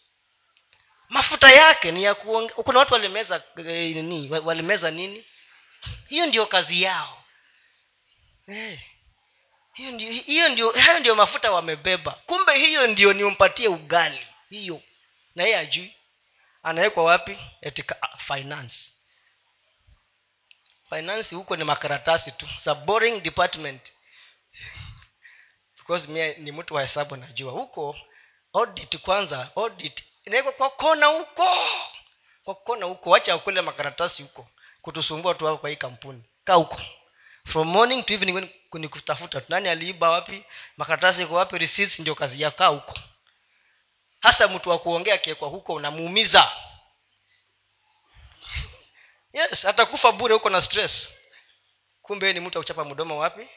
Mafuta yake ni ya kuonge kuna watu walimeza eh, nini walimeza nini? Hiyo ndio kazi yao. Eh. hiyo ndio hiyo ndio hayo ndio mafuta wamebeba. Kumbe hiyo ndio niumpatie ugali hiyo na yeye ajui. Anawekwa wapi? Etika finance. Finance huko ni makaratasi tu. It's boring department. Because mie ni mtu wa hesabu najua. Huko audit kwanza audit. Inawekwa kwa kona huko. Kwa kona huko. Wacha ukule makaratasi huko. Kutusumbua tu hapo kwa hii kampuni. Kaa huko. From morning to evening ni nani aliiba wapi? Makaratasi iko wapi? Receipts ndio kazi ya huko hasa mtu wa kuongea akiekwa huko unamuumiza. Yes atakufa bure huko na stress. Kumbe ni mtu akuchapa mdomo wapi?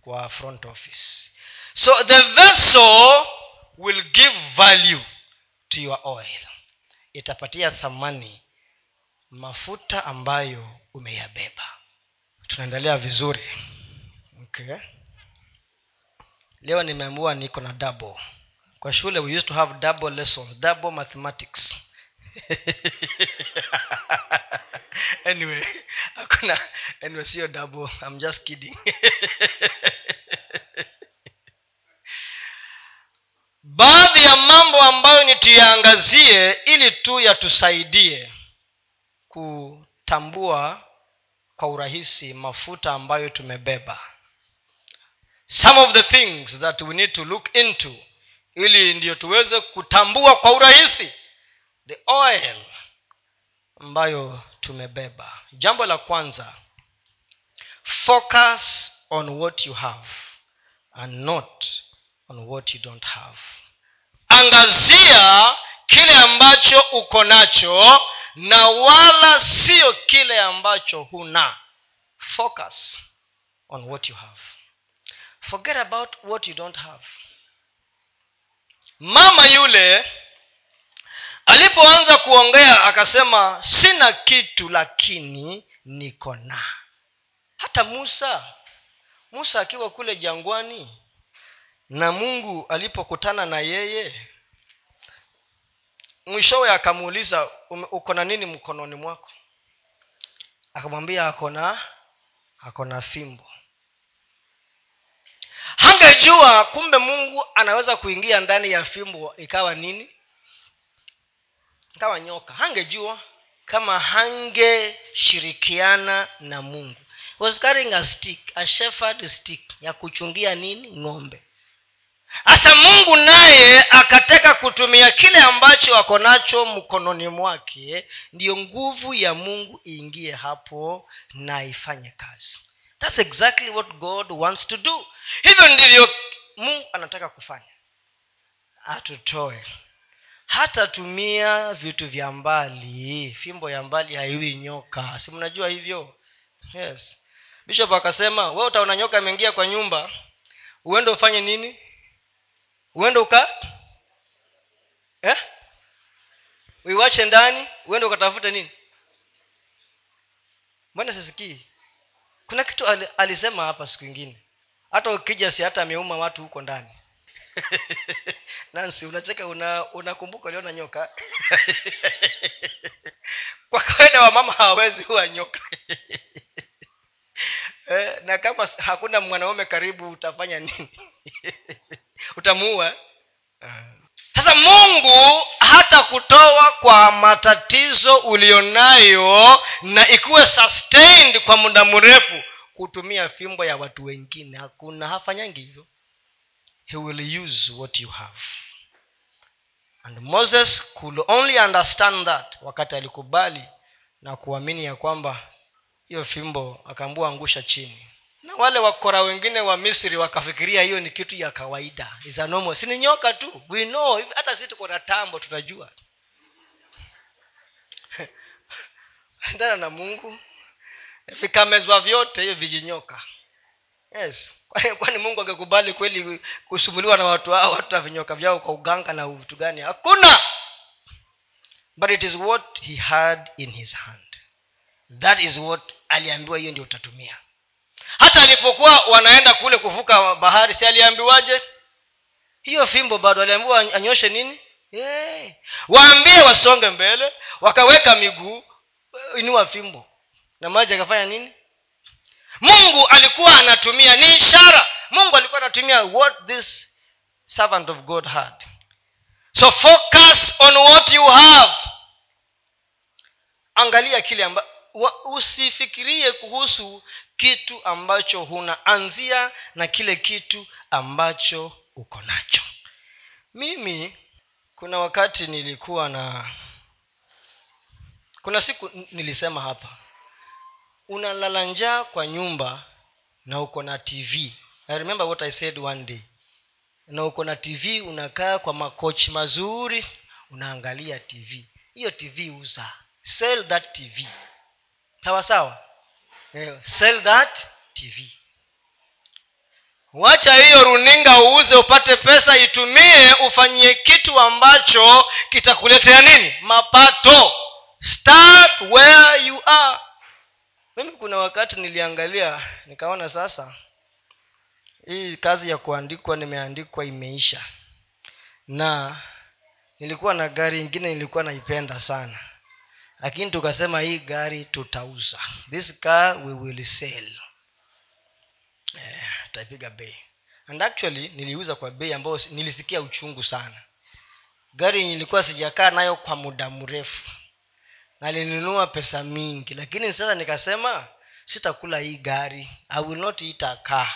Kwa front office. So the vessel will give value to your oil. Itapatia thamani mafuta ambayo umeyabeba. Tunaendelea vizuri. Okay. Leo nimeamua niko na double kwa shule we used to have double lessons double mathematics. *laughs* Anyway hakuna anyway sio double i'm just kidding. *laughs* Baadhi ya mambo ambayo ni tuyaangazie ili tu yatusaidie kutambua kwa urahisi mafuta ambayo tumebeba. Some of the things that we need to look into ili ndiyo tuweze kutambua kwa urahisi the oil ambayo tumebeba. Jambo la kwanza focus on what you have and not on what you don't have. Angazia kile ambacho uko nacho na wala sio kile ambacho huna. Focus on what you have. Forget about what you don't have mama yule alipoanza kuongea akasema sina kitu lakini niko na. Hata musa musa akiwa kule jangwani na mungu alipokutana na yeye mwishowe akamuuliza uko na nini mkononi mwako? Akamwambia akona akona fimbo hangejua kumbe mungu anaweza kuingia ndani ya fimbo ikawa nini? Ikawa nyoka. Hangejua kama hangeshirikiana na mungu. A stick a shepherd stick ya kuchungia nini? Ng'ombe. Hasa mungu naye akataka kutumia kile ambacho ako nacho mkononi mwake ndiyo nguvu ya mungu iingie hapo na ifanye kazi thats exactly what god wants to do. Hivyo ndivyo mungu anataka kufanya. Atutoe. Hatatumia vitu vya mbali. Fimbo ya mbali haiwi nyoka. Si mnajua hivyo? Yes. Bishop akasema we utaona nyoka ameingia kwa nyumba uende ufanye nini? Uende uka eh? uiwache ndani uende ukatafute nini? Mbona sisikii kuna kitu alisema hapa siku ingine. Hata ukija si hata ameuma watu huko ndani. *laughs* Nansi unacheka unakumbuka una uliona nyoka? *laughs* Kwa kawaida wamama hawawezi huwa nyoka. *laughs* Eh, na kama hakuna mwanaume karibu utafanya nini? Utamuua sasa mungu hata kutoa kwa matatizo ulionayo na ikuwe sustained kwa muda mrefu kutumia fimbo ya watu wengine hakuna hafanyangi hivyo. He will use what you have. And moses could only understand that wakati alikubali na kuamini ya kwamba hiyo fimbo akaambua angusha chini na wale wakora wengine wa misri wakafikiria hiyo ni kitu ya kawaida. Isanomo sini nyoka tu. We know. Hata sisi tuko na tambo tunajua. *laughs* Endana na mungu. Vikamezwa vyote hiyo vijinyoka. Yes. *laughs* Kwani mungu angekubali kweli kusumbuliwa na watu hao watu vinyoka vyao kwa uganga na vitu gani? Hakuna! But it is what he had in his hand. That is what aliambiwa hiyo ndio utatumia hata alipokuwa wanaenda kule kuvuka bahari si aliambiwaje? Hiyo fimbo bado aliambiwa anyoshe nini? Yeah. waambie wasonge mbele wakaweka miguu inua fimbo. Na maji akafanya nini? Mungu alikuwa anatumia ni ishara. Mungu alikuwa anatumia what this servant of god had. So focus on what you have. Angalia kile amba, usifikirie kuhusu kitu ambacho hunaanzia na kile kitu ambacho uko nacho. Mimi kuna wakati nilikuwa na kuna siku nilisema hapa unalala njaa kwa nyumba na uko na tv i remember what i said one day. Na uko na tv unakaa kwa makochi mazuri unaangalia tv hiyo tv uza sell that tv sawa sawa? Sell that tv wacha hiyo runinga uuze upate pesa itumie ufanyie kitu ambacho kitakuletea nini? Mapato. Start where you are. Mimi kuna wakati niliangalia nikaona sasa hii kazi ya kuandikwa nimeandikwa imeisha. Na nilikuwa na gari ingine nilikuwa naipenda sana lakini tukasema hii gari tutauza. This car we will sell. Eh, tutaipiga bei. And actually niliuza kwa bei ambayo nilisikia uchungu sana. Gari nilikuwa sijakaa nayo kwa muda mrefu. Nalinunua pesa mingi. Lakini sasa nikasema sitakula hii gari. I will not eat a car.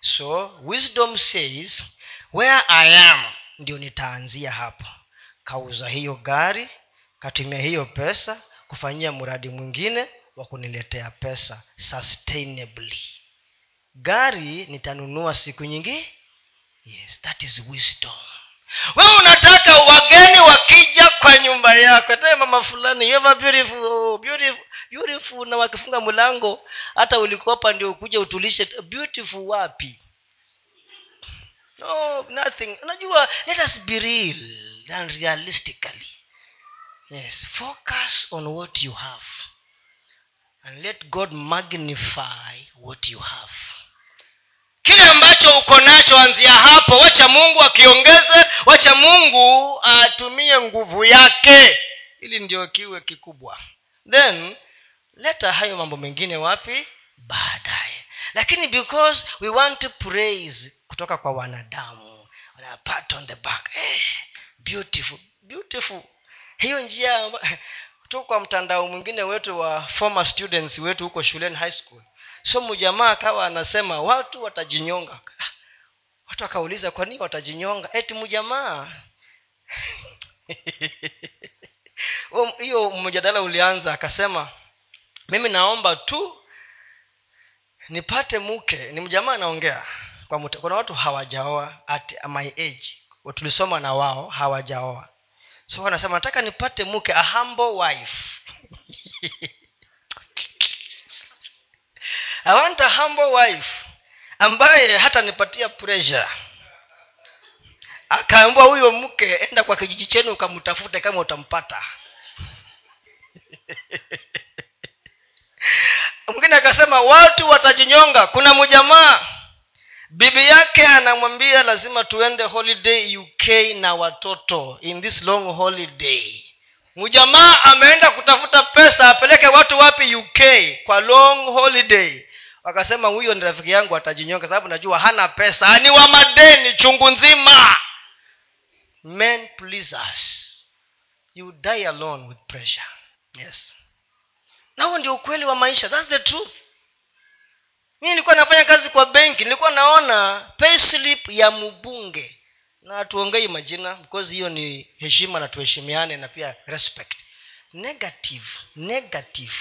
So wisdom says where i am ndio nitaanzia hapo. Kauza hiyo gari katumia hiyo pesa kufanyia mradi mwingine wa kuniletea pesa sustainably. Gari nitanunua siku nyingi? Yes that is wisdom. Wewe unataka wageni wakija kwa nyumba yako. Tee mama fulani a beautiful, beautiful, beautiful na wakifunga mlango hata ulikopa ndio ukuja utulishe. Beautiful wapi? No nothing. Unajua let us be real and realistically yes focus on what you have and let god magnify what you have. Kile ambacho uko nacho anzia hapo wacha mungu akiongeze wacha mungu atumie nguvu yake. Ili ndio kiwe kikubwa. Then leta hayo mambo mengine wapi? Baadaye. Lakini because we want to praise kutoka kwa wanadamu. Pat on the back. Eh, beautiful beautiful hiyo njia *laughs* tu kwa mtandao mwingine wetu wa former students wetu huko shuleni high school. So mjamaa akawa anasema watu watajinyonga. *laughs* Watu wakauliza kwa nini watajinyonga? Eti mjamaa *laughs* hiyo mjadala ulianza akasema mimi naomba tu nipate mke ni mjamaa anaongea kwa mute. kuna watu hawajaoa at my age tulisoma na wao hawajaoa so anasema nataka nipate mke a humble wife. *laughs* I want a humble wife ambaye hata nipatia pressure. Akaambua huyo mke enda kwa kijiji chenu ukamtafute kama utampata. *laughs* Mwingine akasema watu watajinyonga. Kuna mjamaa bibi yake anamwambia lazima tuende holiday uk na watoto in this long holiday. Mjamaa ameenda kutafuta pesa apeleke watu wapi uk kwa long holiday. Wakasema huyo ni rafiki yangu atajinyonga sababu najua hana pesa. Ni wa madeni chungu nzima. Men pleasers you die alone with pressure. Yes. Na huo ndio ukweli wa maisha. Thats the truth mi nilikuwa nafanya kazi kwa benki nilikuwa naona payslip ya mbunge. Na tuongei majina because hiyo ni heshima na tuheshimiane na pia respect. Negative negative.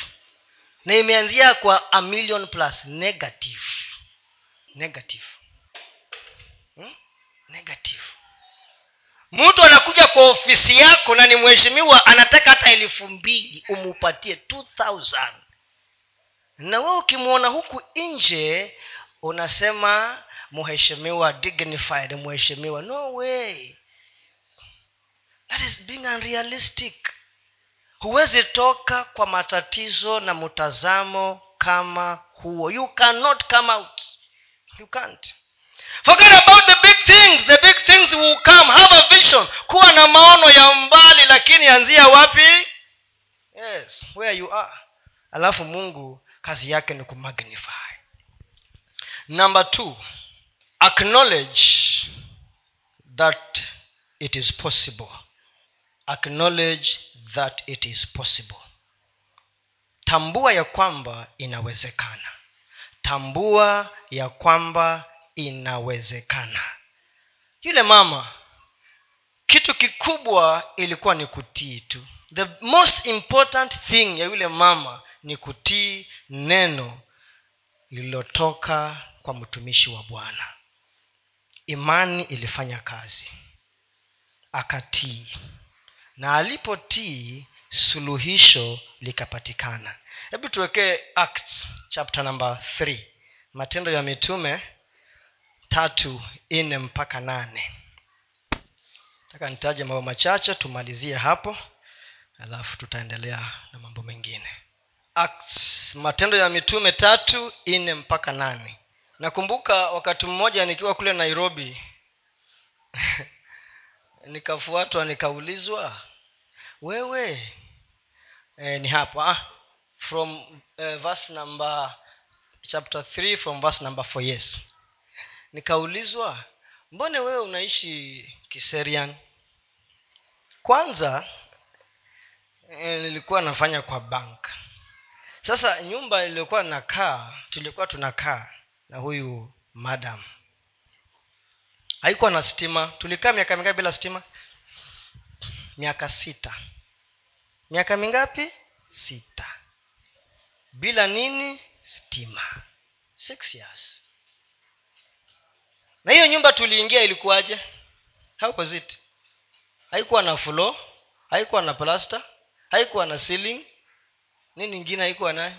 Na imeanzia kwa a million plus negative. Negative. Hmm? negative. Mtu anakuja kwa ofisi yako na ni mheshimiwa anataka hata elfu mbili umupatie 2000 na wewe ukimwona huku nje unasema mheshimiwa dignified mheshimiwa. No way. That is being unrealistic. Huwezi toka kwa matatizo na mtazamo kama huo. You cannot come out. You can't. Forget about the big things. The big things will come. Have a vision. Kuwa na maono ya mbali lakini anzia wapi? Yes where you are. Alafu mungu kazi yake ni kumagnify number two acknowledge that it is possible. Acknowledge that it is possible. Tambua ya kwamba inawezekana. Tambua ya kwamba inawezekana. Yule mama kitu kikubwa ilikuwa ni kutii tu. The most important thing ya yule mama ni kutii neno lililotoka kwa mtumishi wa bwana. Imani ilifanya kazi. Akatii. Na alipotii suluhisho likapatikana. Hebu tuwekee acts chapter number 3 matendo ya mitume tatu nne mpaka nane. Taka nitaje mambo machache tumalizie hapo alafu tutaendelea na mambo mengine acts matendo ya mitume tatu nne mpaka nane. Nakumbuka wakati mmoja nikiwa kule nairobi *laughs* nikafuatwa nikaulizwa wewe e, ni hapa ah, from uh, verse number chapter 3 from verse number 4 yes. Nikaulizwa mbone wewe unaishi kiserian? Kwanza e, nilikuwa nafanya kwa bank sasa nyumba iliyokuwa nakaa tulikuwa tunakaa na huyu madam. Haikuwa na stima. Tulikaa miaka mingapi bila stima? Miaka sita. Miaka mingapi? Sita. Bila nini? Stima. Six years. Na hiyo nyumba tuliingia ilikuwaje? How was it? Haikuwa na flo haikuwa na plasta haikuwa na ceiling nini ingine haikuwa nayo?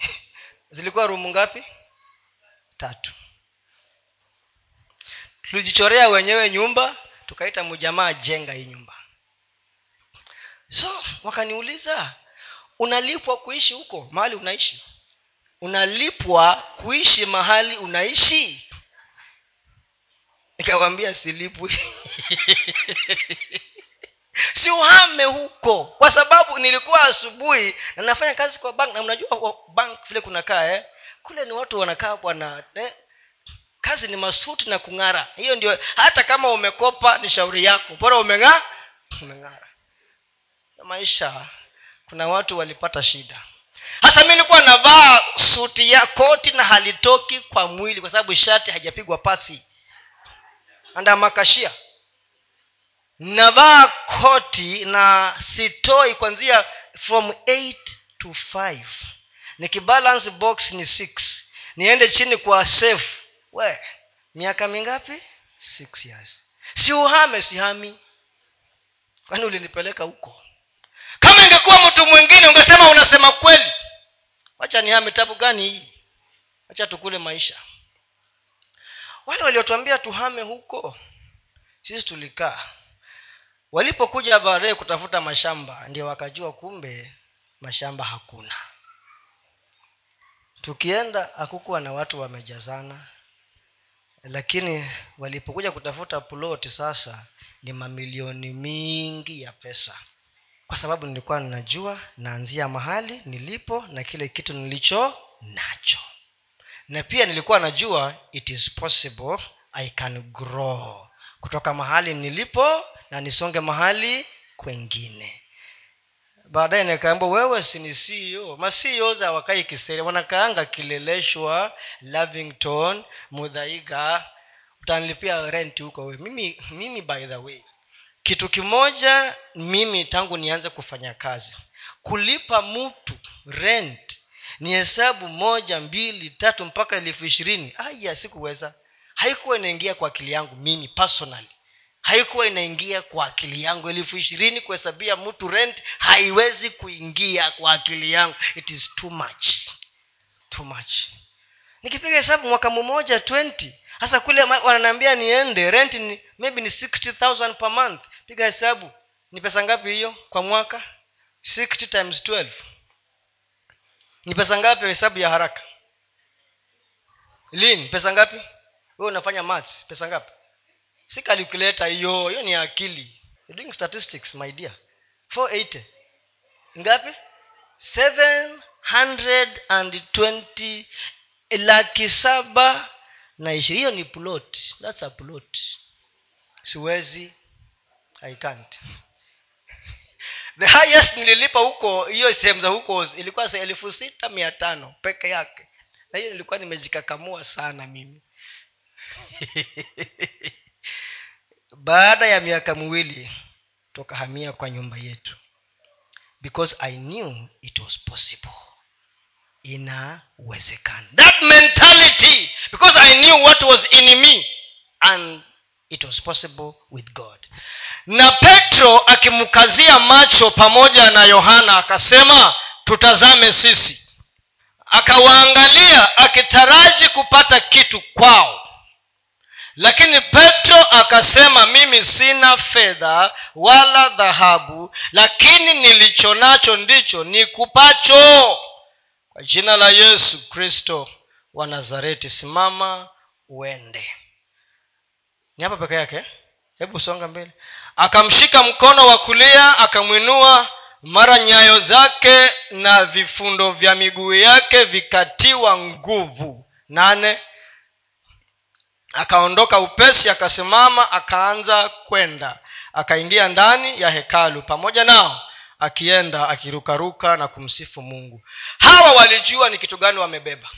*laughs* Zilikuwa rumu ngapi? Tatu. Tulijichorea wenyewe nyumba tukaita mjamaa jenga hii nyumba. So wakaniuliza unalipwa kuishi huko? Mahali unaishi? Unalipwa kuishi mahali unaishi? Nikawambia silipwi *laughs* si uhame huko. Kwa sababu nilikuwa asubuhi na nafanya kazi kwa bank na mnajua bank vile kunakaa eh? kule ni watu wanakaa bwana eh? kazi ni masuti na kung'ara. Hiyo ndio hata kama umekopa ni shauri yako. Bora umeng'aa umeng'ara. Na maisha kuna watu walipata shida. Hasa mi nilikuwa navaa suti ya koti na halitoki kwa mwili kwa sababu shati haijapigwa pasi. Andamakashia navaa koti na sitoi kwanzia from 8 to 5 nikibalance box ni 6 niende chini kwa safe. We miaka mingapi? Six years. Si uhame sihami kwani ulinipeleka huko? Kama ingekuwa mtu mwingine ungesema unasema kweli. Wacha nihame tabu gani hii? Wacha tukule maisha. Wale waliotuambia tuhame huko sisi tulikaa walipokuja baadaye kutafuta mashamba ndio wakajua kumbe mashamba hakuna. Tukienda hakukuwa na watu wamejazana lakini walipokuja kutafuta ploti sasa ni mamilioni mingi ya pesa. Kwa sababu nilikuwa ninajua naanzia mahali nilipo na kile kitu nilicho nacho. Na pia nilikuwa najua it is possible i can grow. Kutoka mahali nilipo na nisonge mahali kwengine. Baadaye nikaamba wewe sini ceo ma ceos hawakai kiseri wanakaanga kileleshwa lavington mudhaiga utanilipia renti huko we mimi mimi by the way kitu kimoja mimi tangu nianze kufanya kazi kulipa mtu rent ni hesabu moja mbili tatu mpaka elfu ishirini. Aya sikuweza. Haikuwa inaingia kwa akili yangu mimi personally haikuwa inaingia kwa akili yangu. Elfu ishirini kuhesabia mtu rent haiwezi kuingia kwa akili yangu. It is too much. Too much. Nikipiga hesabu mwaka mmoja 20 hasa kule wananiambia niende rent ni maybe ni 60000 per month. Piga hesabu ni pesa ngapi hiyo kwa mwaka? 60 times 12 ni pesa ngapi hesabu ya haraka? Lin pesa ngapi? Wewe unafanya maths pesa ngapi si calculator hiyo hiyo ni akili. You're doing statistics my dear. 480 ngapi? 720 laki saba na ishirini. Hiyo ni plot. Thats a plot. Siwezi. I can't. *laughs* The highest nililipa huko hiyo sehemu za huko ilikuwa elfu sita mia tano peke yake. Na hiyo nilikuwa nimejikakamua sana mimi *laughs* baada ya miaka miwili tukahamia kwa nyumba yetu. Because i knew it was possible. Inawezekana. That mentality because i knew what was in me and it was possible with god. Na petro akimkazia macho pamoja na yohana akasema tutazame sisi. Akawaangalia akitaraji kupata kitu kwao lakini petro akasema mimi sina fedha wala dhahabu lakini nilicho nacho ndicho nikupacho. Kwa jina la yesu kristo wa nazareti simama uende. Ni hapa peke yake? Hebu songa mbele. Akamshika mkono wa kulia akamwinua mara nyayo zake na vifundo vya miguu yake vikatiwa nguvu. Nane akaondoka upesi akasimama akaanza kwenda. Akaingia ndani ya hekalu pamoja nao akienda akirukaruka na kumsifu mungu. Hawa walijua ni kitu gani wamebeba.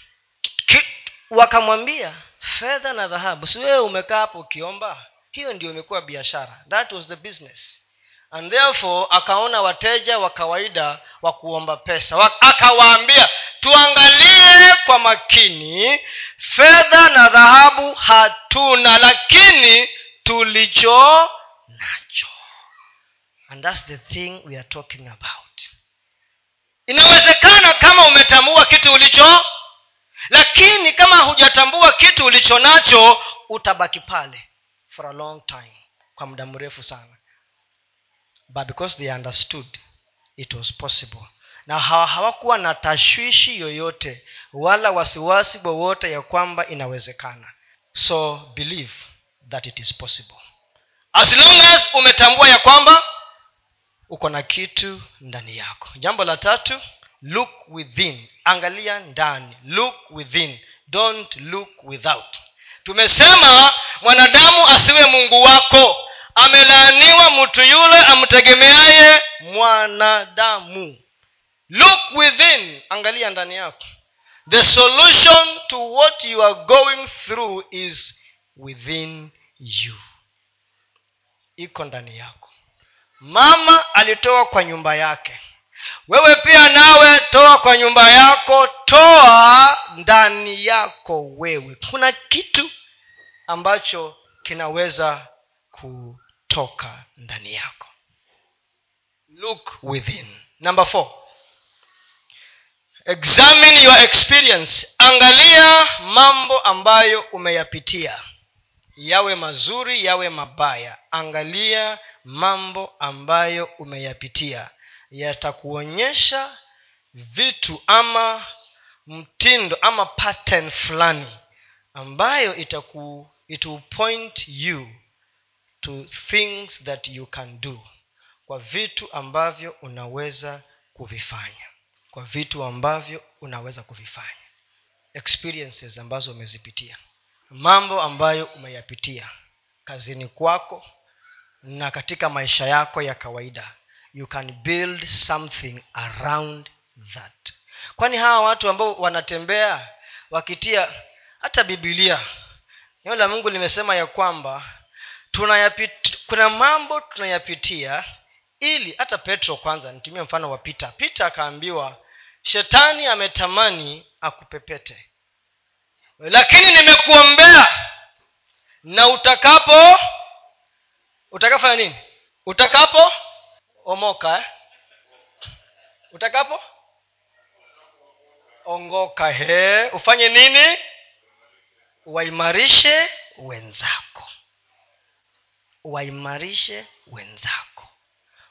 Wakamwambia fedha na dhahabu. Si wewe umekaa hapo ukiomba? Hiyo ndio imekuwa biashara. That was the business and therefore akaona wateja wa kawaida wa kuomba pesa. Akawaambia tuangalie kwa makini fedha na dhahabu hatuna lakini tulicho nacho. And thats the thing we are talking about. Inawezekana kama umetambua kitu ulicho lakini kama hujatambua kitu ulicho nacho utabaki pale for a long time kwa muda mrefu sana but because they understood it was possible. Na hawakuwa na tashwishi yoyote wala wasiwasi wowote ya kwamba inawezekana. So believe that it is possible. As long as umetambua ya kwamba uko na kitu ndani yako. Jambo la tatu look within. Angalia ndani. Look within. Don't look without. Tumesema mwanadamu asiwe mungu wako amelaaniwa mtu yule amtegemeaye mwanadamu. Look within angalia ndani yako. The solution to what you are going through is within you. Iko ndani yako. Mama alitoa kwa nyumba yake. Wewe pia nawe toa kwa nyumba yako toa ndani yako wewe. Kuna kitu ambacho kinaweza kutoka ndani yako. Look within. Number four. Examine your experience. Angalia mambo ambayo umeyapitia. Yawe mazuri yawe mabaya. Angalia mambo ambayo umeyapitia. Yatakuonyesha vitu ama mtindo ama pattern fulani ambayo itaku it will point you to things that you can do kwa vitu ambavyo unaweza kuvifanya kwa vitu ambavyo unaweza kuvifanya. Experiences ambazo umezipitia mambo ambayo umeyapitia kazini kwako na katika maisha yako ya kawaida you can build something around that. Kwani hawa watu ambao wanatembea wakitia hata bibilia neno la mungu limesema ya kwamba tunayapit, kuna mambo tunayapitia ili hata petro kwanza nitumie mfano wa pita pita akaambiwa shetani ametamani akupepete. Lakini nimekuombea na utakapo utakafanya nini? Utakapo omoka eh? utakapo ongoka he ufanye nini? Waimarishe wenzako waimarishe wenzako.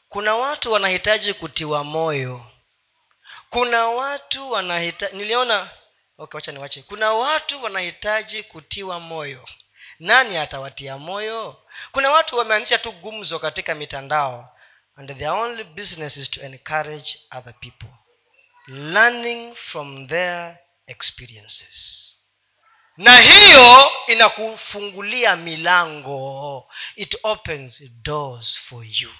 Kuna watu wanahitaji kutiwa moyo. Kuna watu wanahitaji niliona okay, wacha niwache. Kuna watu wanahitaji kutiwa moyo. Nani atawatia moyo? Kuna watu wameanzisha tu gumzo katika mitandao. And their only business is to encourage other people. Learning from their experiences na hiyo inakufungulia milango. It opens doors for you.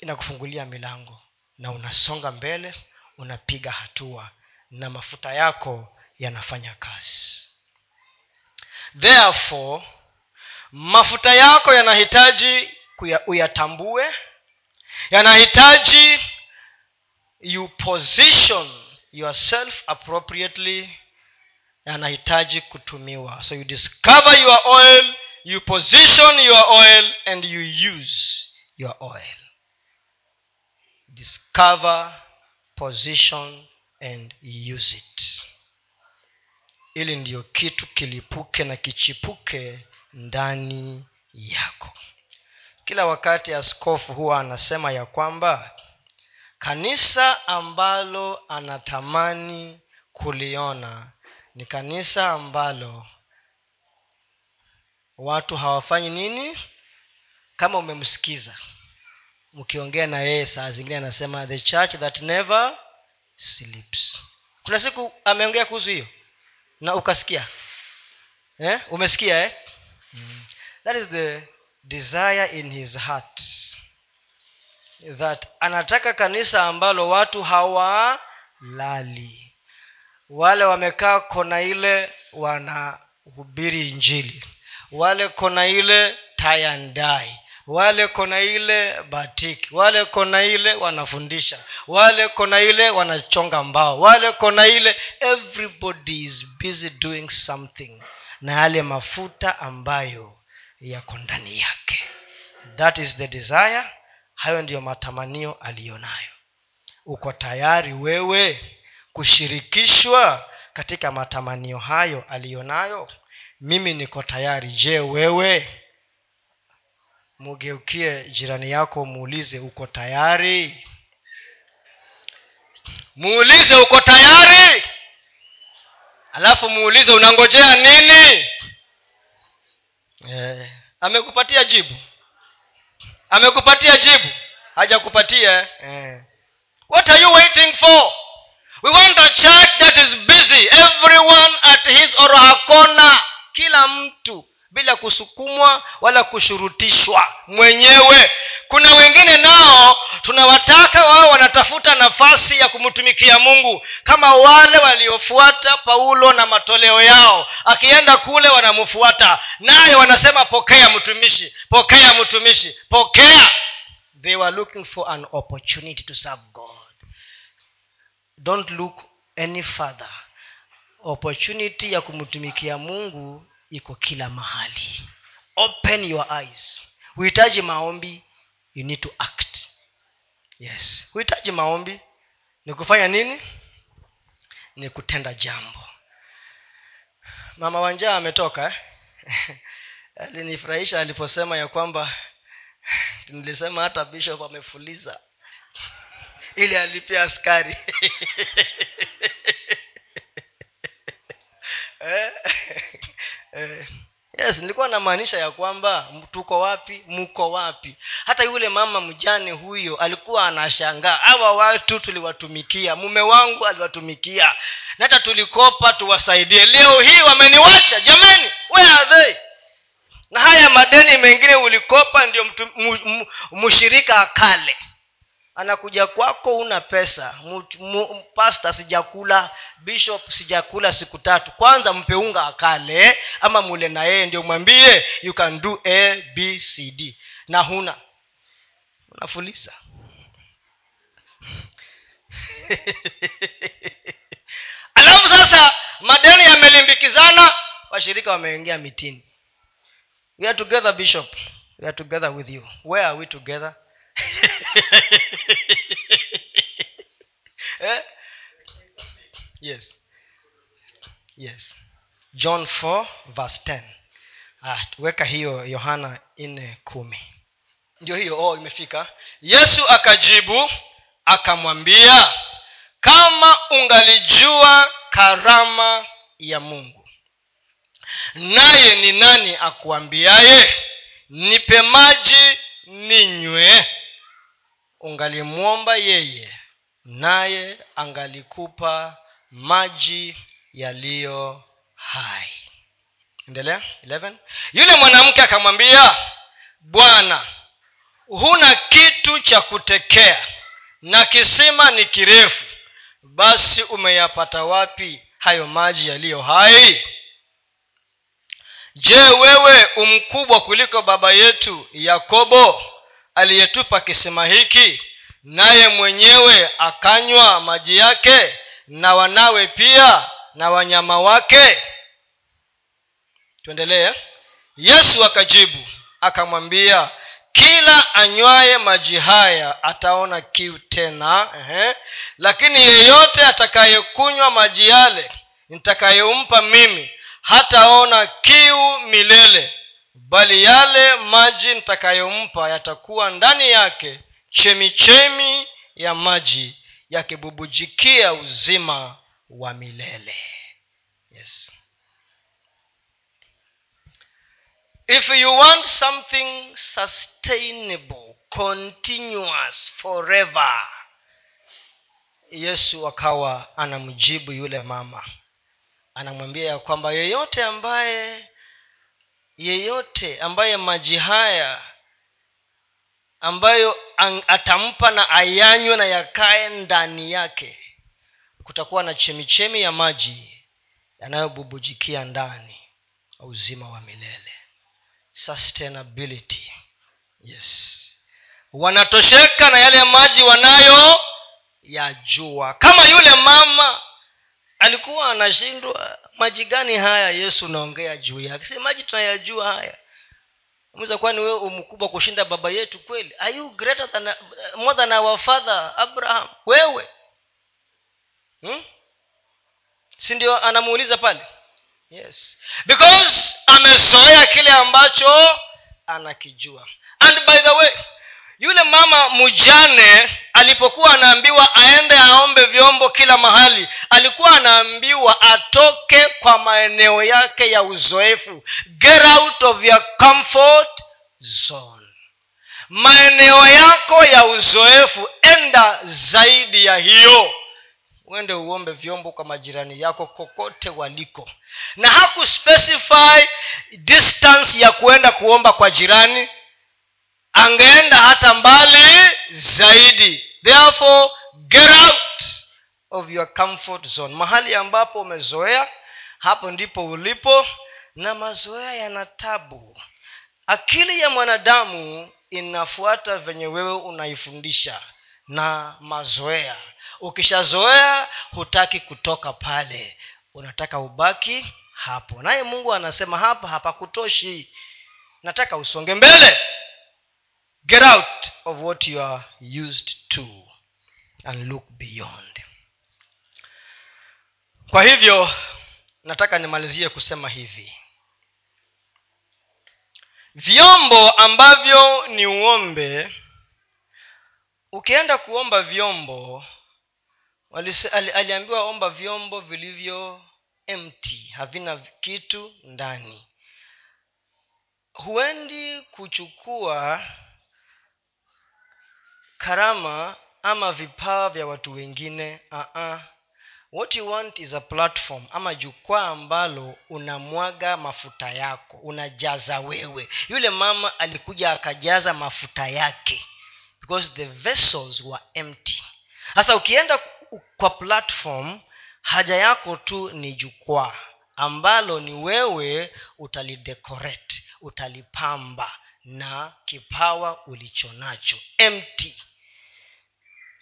Inakufungulia milango. Na unasonga mbele unapiga hatua. Na mafuta yako yanafanya kazi. Therefore mafuta yako yanahitaji uyatambue. Yanahitaji you position yourself appropriately yanahitaji kutumiwa. So you discover your oil you position your oil and you use your oil. Discover position and use it. Ili ndiyo kitu kilipuke na kichipuke ndani yako. Kila wakati askofu huwa anasema ya kwamba kanisa ambalo anatamani kuliona ni kanisa ambalo watu hawafanyi nini? Kama umemsikiza. Mkiongea na yeye saa zingine anasema the church that never sleeps. Kuna siku ameongea kuhusu hiyo. Na ukasikia. Eh? umesikia eh? mm. that is the desire in his heart. That anataka kanisa ambalo watu hawalali wale wamekaa kona ile wanahubiri injili. Wale kona ile tayandai wale kona ile batiki wale kona ile wanafundisha. Wale kona ile wanachonga mbao. Wale kona ile everybody is busy doing something. Na yale mafuta ambayo yako ndani yake. That is the desire. Hayo ndiyo matamanio aliyonayo. Uko tayari wewe kushirikishwa katika matamanio hayo aliyonayo? Mimi niko tayari. Je wewe? Mugeukie jirani yako muulize uko tayari? Muulize uko tayari? Alafu muulize unangojea nini? Eh, amekupatia jibu. Amekupatia jibu. Hajakupatia eh. what are you waiting for we want a church that is busy. Everyone at his or her corner kila mtu bila kusukumwa wala kushurutishwa. Mwenyewe. Kuna wengine nao tunawataka wao wanatafuta nafasi ya kumtumikia mungu. Kama wale waliofuata paulo na matoleo yao. Akienda kule wanamfuata naye wanasema pokea mtumishi pokea mtumishi pokea. They were looking for an opportunity to serve god don't look any further. Opportunity ya kumtumikia mungu iko kila mahali. Open your eyes. Huhitaji maombi you need to act. Yes. Huhitaji maombi ni kufanya nini? Ni kutenda jambo. Mama wanjaa ametoka eh? *laughs* alinifurahisha aliposema ya kwamba *laughs* nilisema hata bishop amefuliza ili alipia askari. *laughs* Eh? eh, yes nilikuwa namaanisha ya kwamba tuko wapi mko wapi. Hata yule mama mjane huyo alikuwa anashangaa. Hawa watu tuliwatumikia mume wangu aliwatumikia. Na hata tulikopa tuwasaidie. Leo hii wameniwacha jamani where are they? Na haya madeni mengine ulikopa ndio mshirika akale anakuja kwako una pesa. Pasta sijakula. Bishop sijakula siku tatu. Kwanza mpe unga akale ama mule na yeye ndio mwambie you can do a b c d. Na huna. Unafulisa. *laughs* Alafu sasa madeni yamelimbikizana washirika wameingia mitini. We are together bishop. We are together with you. Where are we together *laughs* eh? yes. Yes. John 4 verse 10 ah, weka hiyo yohana nne kumi. Ndio hiyo. Oh imefika. Yesu akajibu akamwambia kama ungalijua karama ya mungu naye ni nani akuambiaye nipe maji ninywe? Ungalimwomba yeye naye angalikupa maji yaliyo hai. Endelea 11 yule mwanamke akamwambia bwana huna kitu cha kutekea na kisima ni kirefu. Basi umeyapata wapi hayo maji yaliyo hai? Je wewe umkubwa kuliko baba yetu yakobo aliyetupa kisima hiki naye mwenyewe akanywa maji yake na wanawe pia na wanyama wake. Tuendelee. Yesu akajibu akamwambia kila anywaye maji haya ataona kiu tena. Ehe. lakini yeyote atakayekunywa maji yale nitakayompa mimi hataona kiu milele. Bali yale maji nitakayompa yatakuwa ndani yake chemichemi ya maji yakibubujikia uzima wa milele. Yes. If you want something sustainable continuous forever yesu akawa anamjibu yule mama. Anamwambia ya kwamba yeyote ambaye yeyote ambaye maji haya ambayo atampa na ayanywe na yakae ndani yake kutakuwa na chemichemi ya maji yanayobubujikia ndani uzima wa milele. Sustainability. Yes. Wanatosheka na yale maji wanayo yajua kama yule mama alikuwa anashindwa maji gani haya? Yesu unaongea juu yake. Si maji tunayajua haya mweza kwani wewe umkubwa kushinda baba yetu kweli? Are you greater than, more than our father abraham? Wewe? Hmm? si ndio anamuuliza pale? Yes. Because amezoea kile ambacho anakijua. And by the way yule mama mjane alipokuwa anaambiwa aende aombe vyombo kila mahali alikuwa anaambiwa atoke kwa maeneo yake ya uzoefu. Get out of your comfort zone. Maeneo yako ya uzoefu enda zaidi ya hiyo. Uende uombe vyombo kwa majirani yako kokote waliko. Na hakuspecify distance ya kuenda kuomba kwa jirani angeenda hata mbali zaidi. Therefore get out of your comfort zone. Mahali ambapo umezoea hapo ndipo ulipo. Na mazoea yana tabu. Akili ya mwanadamu inafuata venye wewe unaifundisha na mazoea. Ukishazoea hutaki kutoka pale. Unataka ubaki hapo. Naye mungu anasema hapa hapakutoshi. Nataka usonge mbele get out of what you are used to and look beyond. Kwa hivyo nataka nimalizie kusema hivi. Vyombo ambavyo ni uombe ukienda kuomba vyombo walise, ali, aliambiwa omba vyombo vilivyo empty havina kitu ndani. Huendi kuchukua karama ama vipawa vya watu wengine uh-uh. what you want is a platform ama jukwaa ambalo unamwaga mafuta yako unajaza wewe. Yule mama alikuja akajaza mafuta yake because the vessels were empty. Sasa ukienda kwa platform haja yako tu ni jukwaa ambalo ni wewe utalidecorate utalipamba na kipawa ulicho nacho empty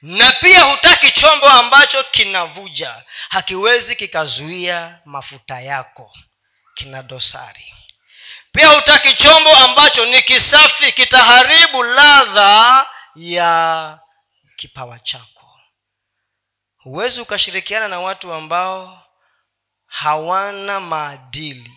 na pia hutaki chombo ambacho kinavuja. Hakiwezi kikazuia mafuta yako. Kina dosari. Pia hutaki chombo ambacho ni kisafi kitaharibu ladha ya kipawa chako. Huwezi ukashirikiana na watu ambao hawana maadili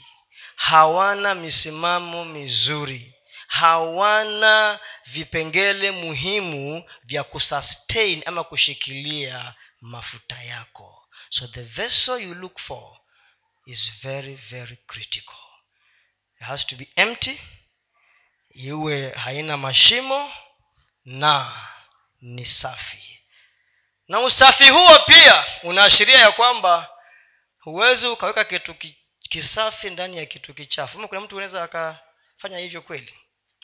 hawana misimamo mizuri hawana vipengele muhimu vya kusustain ama kushikilia mafuta yako. So the vessel you look for is very very critical. It has to be empty iwe haina mashimo na ni safi. Na usafi huo pia unaashiria ya kwamba huwezi ukaweka kitu kisafi ndani ya kitu kichafu. Kuna mtu unaweza akafanya hivyo kweli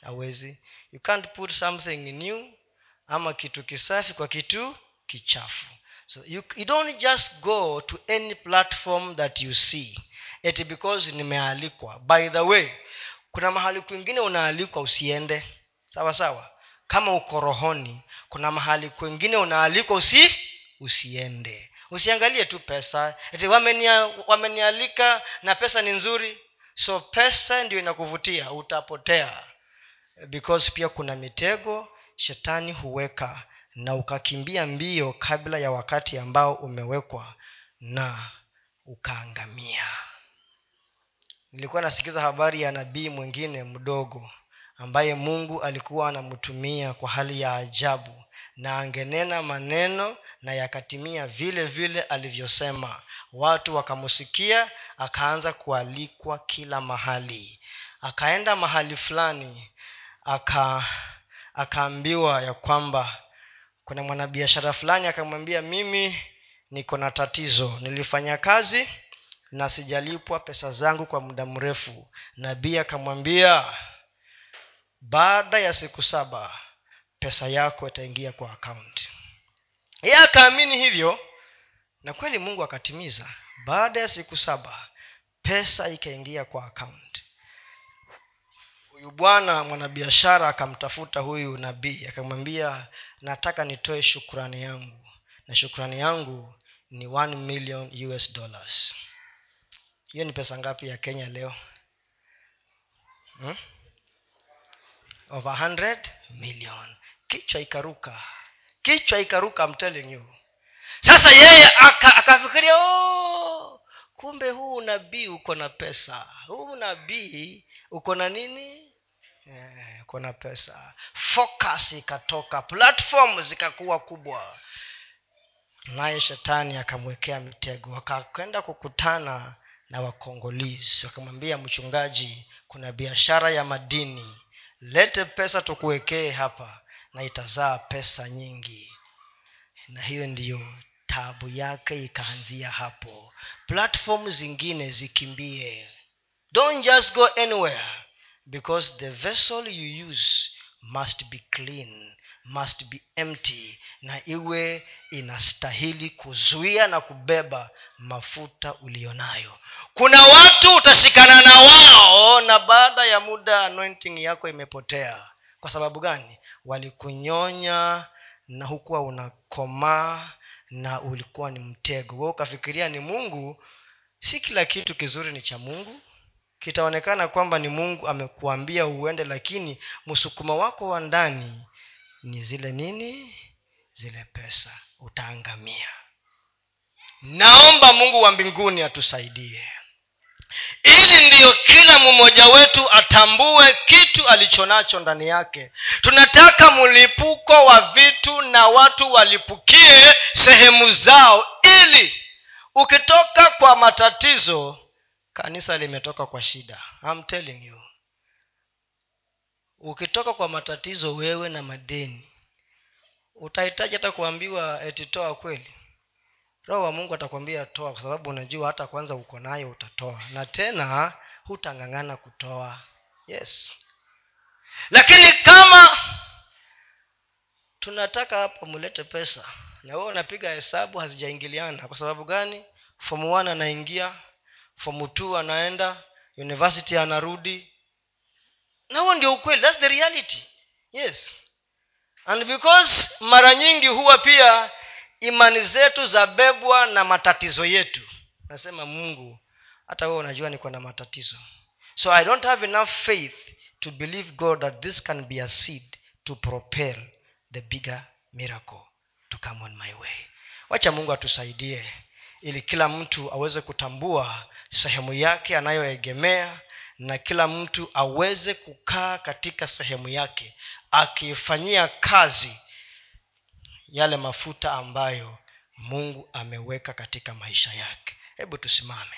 hawezi. You can't put something new ama kitu kisafi kwa kitu kichafu. So you, you don't just go to any platform that you see. Eti because nimealikwa. By the way kuna mahali kwingine unaalikwa usiende. Sawa sawa. Kama uko rohoni kuna mahali kwingine unaalikwa usi usiende. Usiangalie tu pesa. Eti wamenia, wamenialika na pesa ni nzuri. So pesa ndio inakuvutia. Utapotea because pia kuna mitego shetani huweka na ukakimbia mbio kabla ya wakati ambao umewekwa na ukaangamia. Nilikuwa nasikiza habari ya nabii mwingine mdogo ambaye mungu alikuwa anamtumia kwa hali ya ajabu na angenena maneno na yakatimia vile vile alivyosema. Watu wakamsikia akaanza kualikwa kila mahali. Akaenda mahali fulani aka akaambiwa ya kwamba kuna mwanabiashara fulani akamwambia mimi niko na tatizo. Nilifanya kazi na sijalipwa pesa zangu kwa muda mrefu. Nabii akamwambia baada ya siku saba pesa yako itaingia kwa akaunti yeye akaamini hivyo na kweli mungu akatimiza. Baada ya siku saba pesa ikaingia kwa akaunti huyu bwana mwanabiashara akamtafuta huyu nabii akamwambia nataka nitoe shukrani yangu na shukrani yangu ni 1 million us dollars. Hiyo ni pesa ngapi ya kenya leo? Hmm? over 100 million. Kichwa ikaruka. Kichwa ikaruka I'm telling you. Sasa yeye akafikiria oh, kumbe huu unabii uko na pesa. Huu unabii uko na nini? Eh, uko na pesa. Focus ikatoka. Platform zikakuwa kubwa. Naye shetani akamwekea mitego akakwenda kukutana na wakongolizi wakamwambia mchungaji kuna biashara ya madini. Lete pesa tukuwekee hapa na itazaa pesa nyingi. Na hiyo ndiyo tabu yake ikaanzia hapo. Platform zingine zikimbie. Don't just go anywhere because the vessel you use must be clean must be empty na iwe inastahili kuzuia na kubeba mafuta ulionayo. Kuna watu utashikana na wao na baada ya muda anointing yako imepotea. Kwa sababu gani? Walikunyonya na hukuwa unakomaa na ulikuwa ni mtego. We ukafikiria ni mungu si kila kitu kizuri ni cha mungu. Kitaonekana kwamba ni mungu amekuambia uende lakini msukuma wako wa ndani ni zile nini? Zile pesa. Utaangamia. Naomba mungu wa mbinguni atusaidie ili ndiyo kila mmoja wetu atambue kitu alichonacho ndani yake. Tunataka mlipuko wa vitu na watu walipukie sehemu zao ili ukitoka kwa matatizo kanisa limetoka kwa shida. I'm telling you. Ukitoka kwa matatizo wewe na madeni utahitaji hata kuambiwa etitoa kweli roho wa mungu atakwambia toa kwa sababu unajua hata kwanza uko nayo utatoa. Na tena hutangangana kutoa. Yes. Lakini kama tunataka hapa mulete pesa na wewe unapiga hesabu hazijaingiliana. Kwa sababu gani? Fomu one anaingia fomu two anaenda university anarudi. Na huo ndio ukweli. Thats the reality. Yes. And because mara nyingi huwa pia imani zetu zabebwa na matatizo yetu. Nasema mungu hata wewe unajua niko na matatizo. So i don't have enough faith to believe god that this can be a seed to propel the bigger miracle to come on my way. Wacha mungu atusaidie ili kila mtu aweze kutambua sehemu yake anayoegemea na kila mtu aweze kukaa katika sehemu yake akifanyia kazi yale mafuta ambayo mungu ameweka katika maisha yake. Hebu tusimame